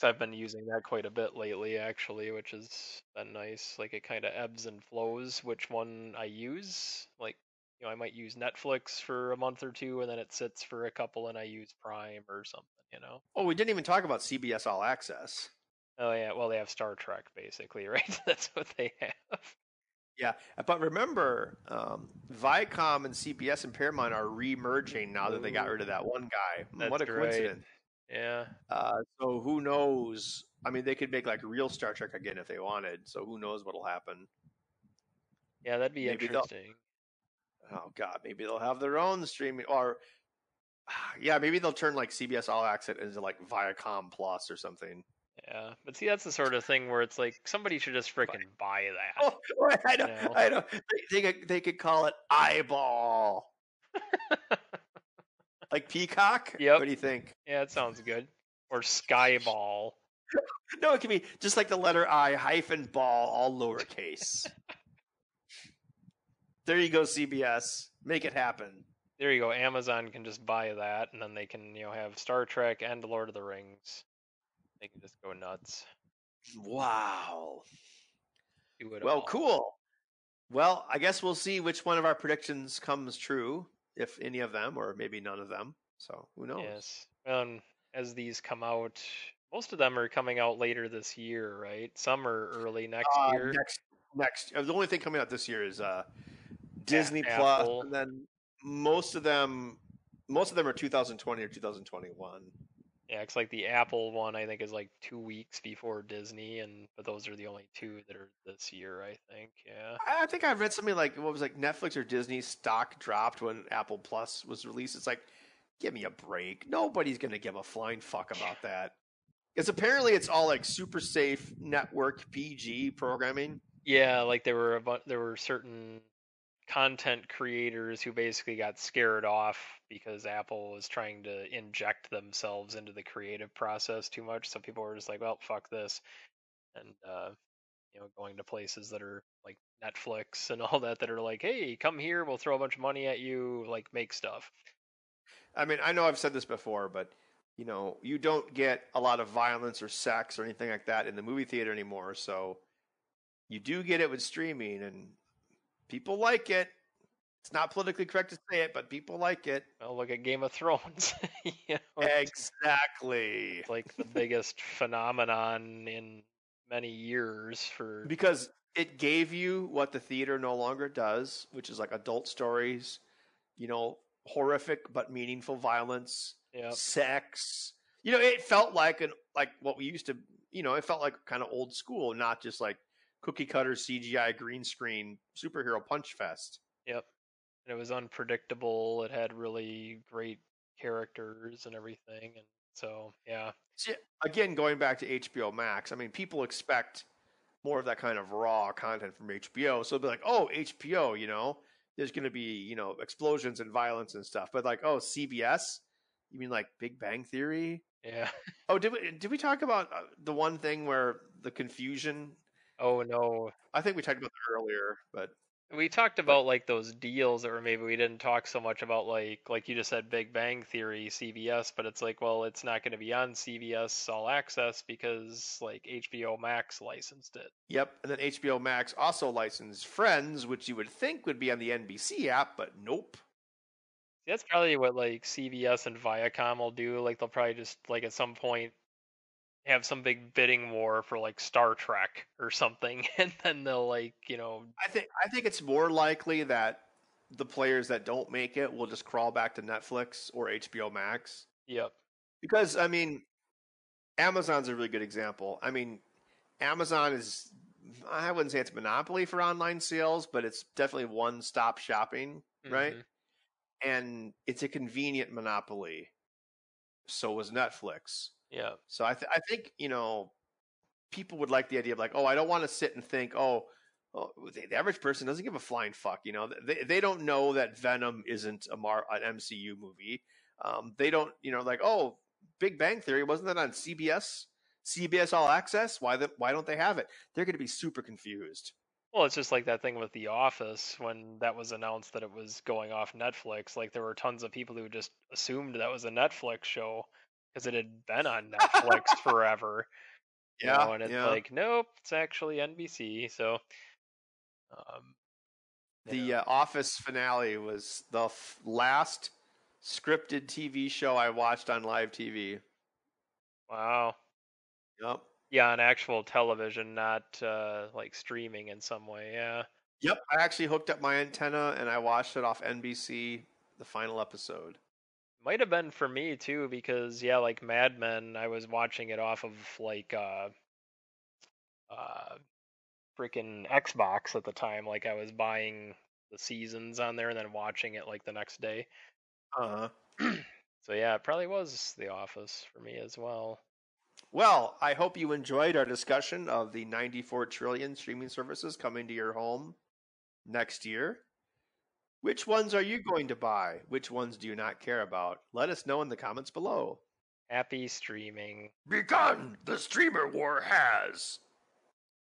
because I've been using that quite a bit lately, actually, which has been nice. Like it kind of ebbs and flows which one I use. Like, you know, I might use Netflix for a month or two, and then it sits for a couple, and I use Prime or something. You know. Oh, we didn't even talk about CBS All Access. Oh yeah, well they have Star Trek basically, right? That's what they have. Yeah, but remember, um, Viacom and CBS and Paramount are re-merging now that they got rid of that one guy. Hmm, what a That's right. coincidence! Yeah, Uh, so who knows? I mean, they could make like real Star Trek again if they wanted. So who knows what'll happen? yeah, that'd be Maybe interesting. Oh God, maybe they'll have their own streaming, or yeah, maybe they'll turn like CBS All Access into like Viacom Plus or something. Yeah, but see, that's the sort of thing where it's like somebody should just freaking buy that. Oh, I know, know. I know. They, they could they could call it Eyeball, like Peacock. Yep. What do you think? Yeah, it sounds good. Or Skyball. No, it could be just like the letter I hyphen ball, all lowercase. there you go, CBS. Make it happen. There you go. Amazon can just buy that, and then they can, you know, have Star Trek and Lord of the Rings. They can just go nuts. Wow. Well, all. cool. Well, I guess we'll see which one of our predictions comes true, if any of them, or maybe none of them. So who knows? Yes. Um, as these come out, most of them are coming out later this year, right? Some are early next Uh, year. next, next. uh, The only thing coming out this year is uh, Disney Plus, Apple. and then most of them, most of them are 2020 or 2021. Yeah, it's like the Apple one I think is like two weeks before Disney, and but those are the only two that are this year, I think. Yeah. I think I read something like what was like Netflix or Disney stock dropped when Apple Plus was released. It's like, give me a break. Nobody's gonna give a flying fuck about that. Because apparently it's all like super safe network PG programming. Yeah, like there were a bu- there were certain content creators who basically got scared off because Apple was trying to inject themselves into the creative process too much. So people were just like, "Well, fuck this," and uh, you know, going to places that are like Netflix and all that that are like, "Hey, come here, we'll throw a bunch of money at you, like make stuff." I mean, I know I've said this before, but you know, you don't get a lot of violence or sex or anything like that in the movie theater anymore. So you do get it with streaming, and people like it. It's not politically correct to say it, but people like it. Well, look at Game of Thrones. you know, Exactly. it's like the biggest phenomenon in many years for Because it gave you what the theater no longer does, which is like adult stories, you know, horrific but meaningful violence, yeah sex. You know, it felt like an like what we used to, you know, it felt like kind of old school, not just like cookie cutter CGI green screen superhero punch fest. Yep. And it was unpredictable. It had really great characters and everything. And so, yeah. Again, going back to HBO Max, I mean, people expect more of that kind of raw content from HBO. So they'll be like, oh, HBO, you know, there's going to be, you know, explosions and violence and stuff. But like, oh, CBS, you mean like Big Bang Theory? Yeah. Oh, did we did we talk about uh, the one thing where the confusion? Oh, no. I think we talked about that earlier, but We talked about like those deals or maybe we didn't talk so much about like like you just said Big Bang Theory CBS but it's like well it's not going to be on CBS All Access because like HBO Max licensed it. yep. And then HBO Max also licensed Friends, which you would think would be on the NBC app, but nope. That's probably what like CBS and Viacom will do like they'll probably just like at some point have some big bidding war for like Star Trek or something and then they'll like, you know, I think I think it's more likely that the players that don't make it will just crawl back to Netflix or HBO Max yep. because I mean, Amazon's a really good example. I mean, Amazon is I wouldn't say it's monopoly for online sales, but it's definitely one-stop shopping, right? Mhm. And it's a convenient monopoly. so was Netflix. Yeah. So I, th- I think you know people would like the idea of like, oh, I don't want to sit and think, oh, oh the, the average person doesn't give a flying fuck. You know, they they don't know that Venom isn't a Mar an MCU movie. Um, they don't, you know, like, oh, Big Bang Theory wasn't that on CBS? CBS All Access? Why the, why don't they have it? They're going to be super confused. Well, it's just like that thing with The Office when that was announced that it was going off Netflix. Like there were tons of people who just assumed that was a Netflix show because it had been on Netflix forever. Yeah, know, and it's yeah. like, nope, it's actually NBC. So, um, the uh, Office finale was the f- last scripted TV show I watched on live TV. wow, Yep. yeah, on actual television, not uh, like streaming in some way. Yeah, Yep. I actually hooked up my antenna and I watched it off NBC, the final episode. Might have been for me too because yeah, like Mad Men, I was watching it off of like uh, uh, freaking Xbox at the time. Like I was buying the seasons on there and then watching it like the next day. Uh-huh. So yeah, it probably was The Office for me as well. Well, I hope you enjoyed our discussion of the 94 trillion streaming services coming to your home next year. Which ones are you going to buy? Which ones do you not care about? Let us know in the comments below. Happy streaming. Begun! The streamer war has!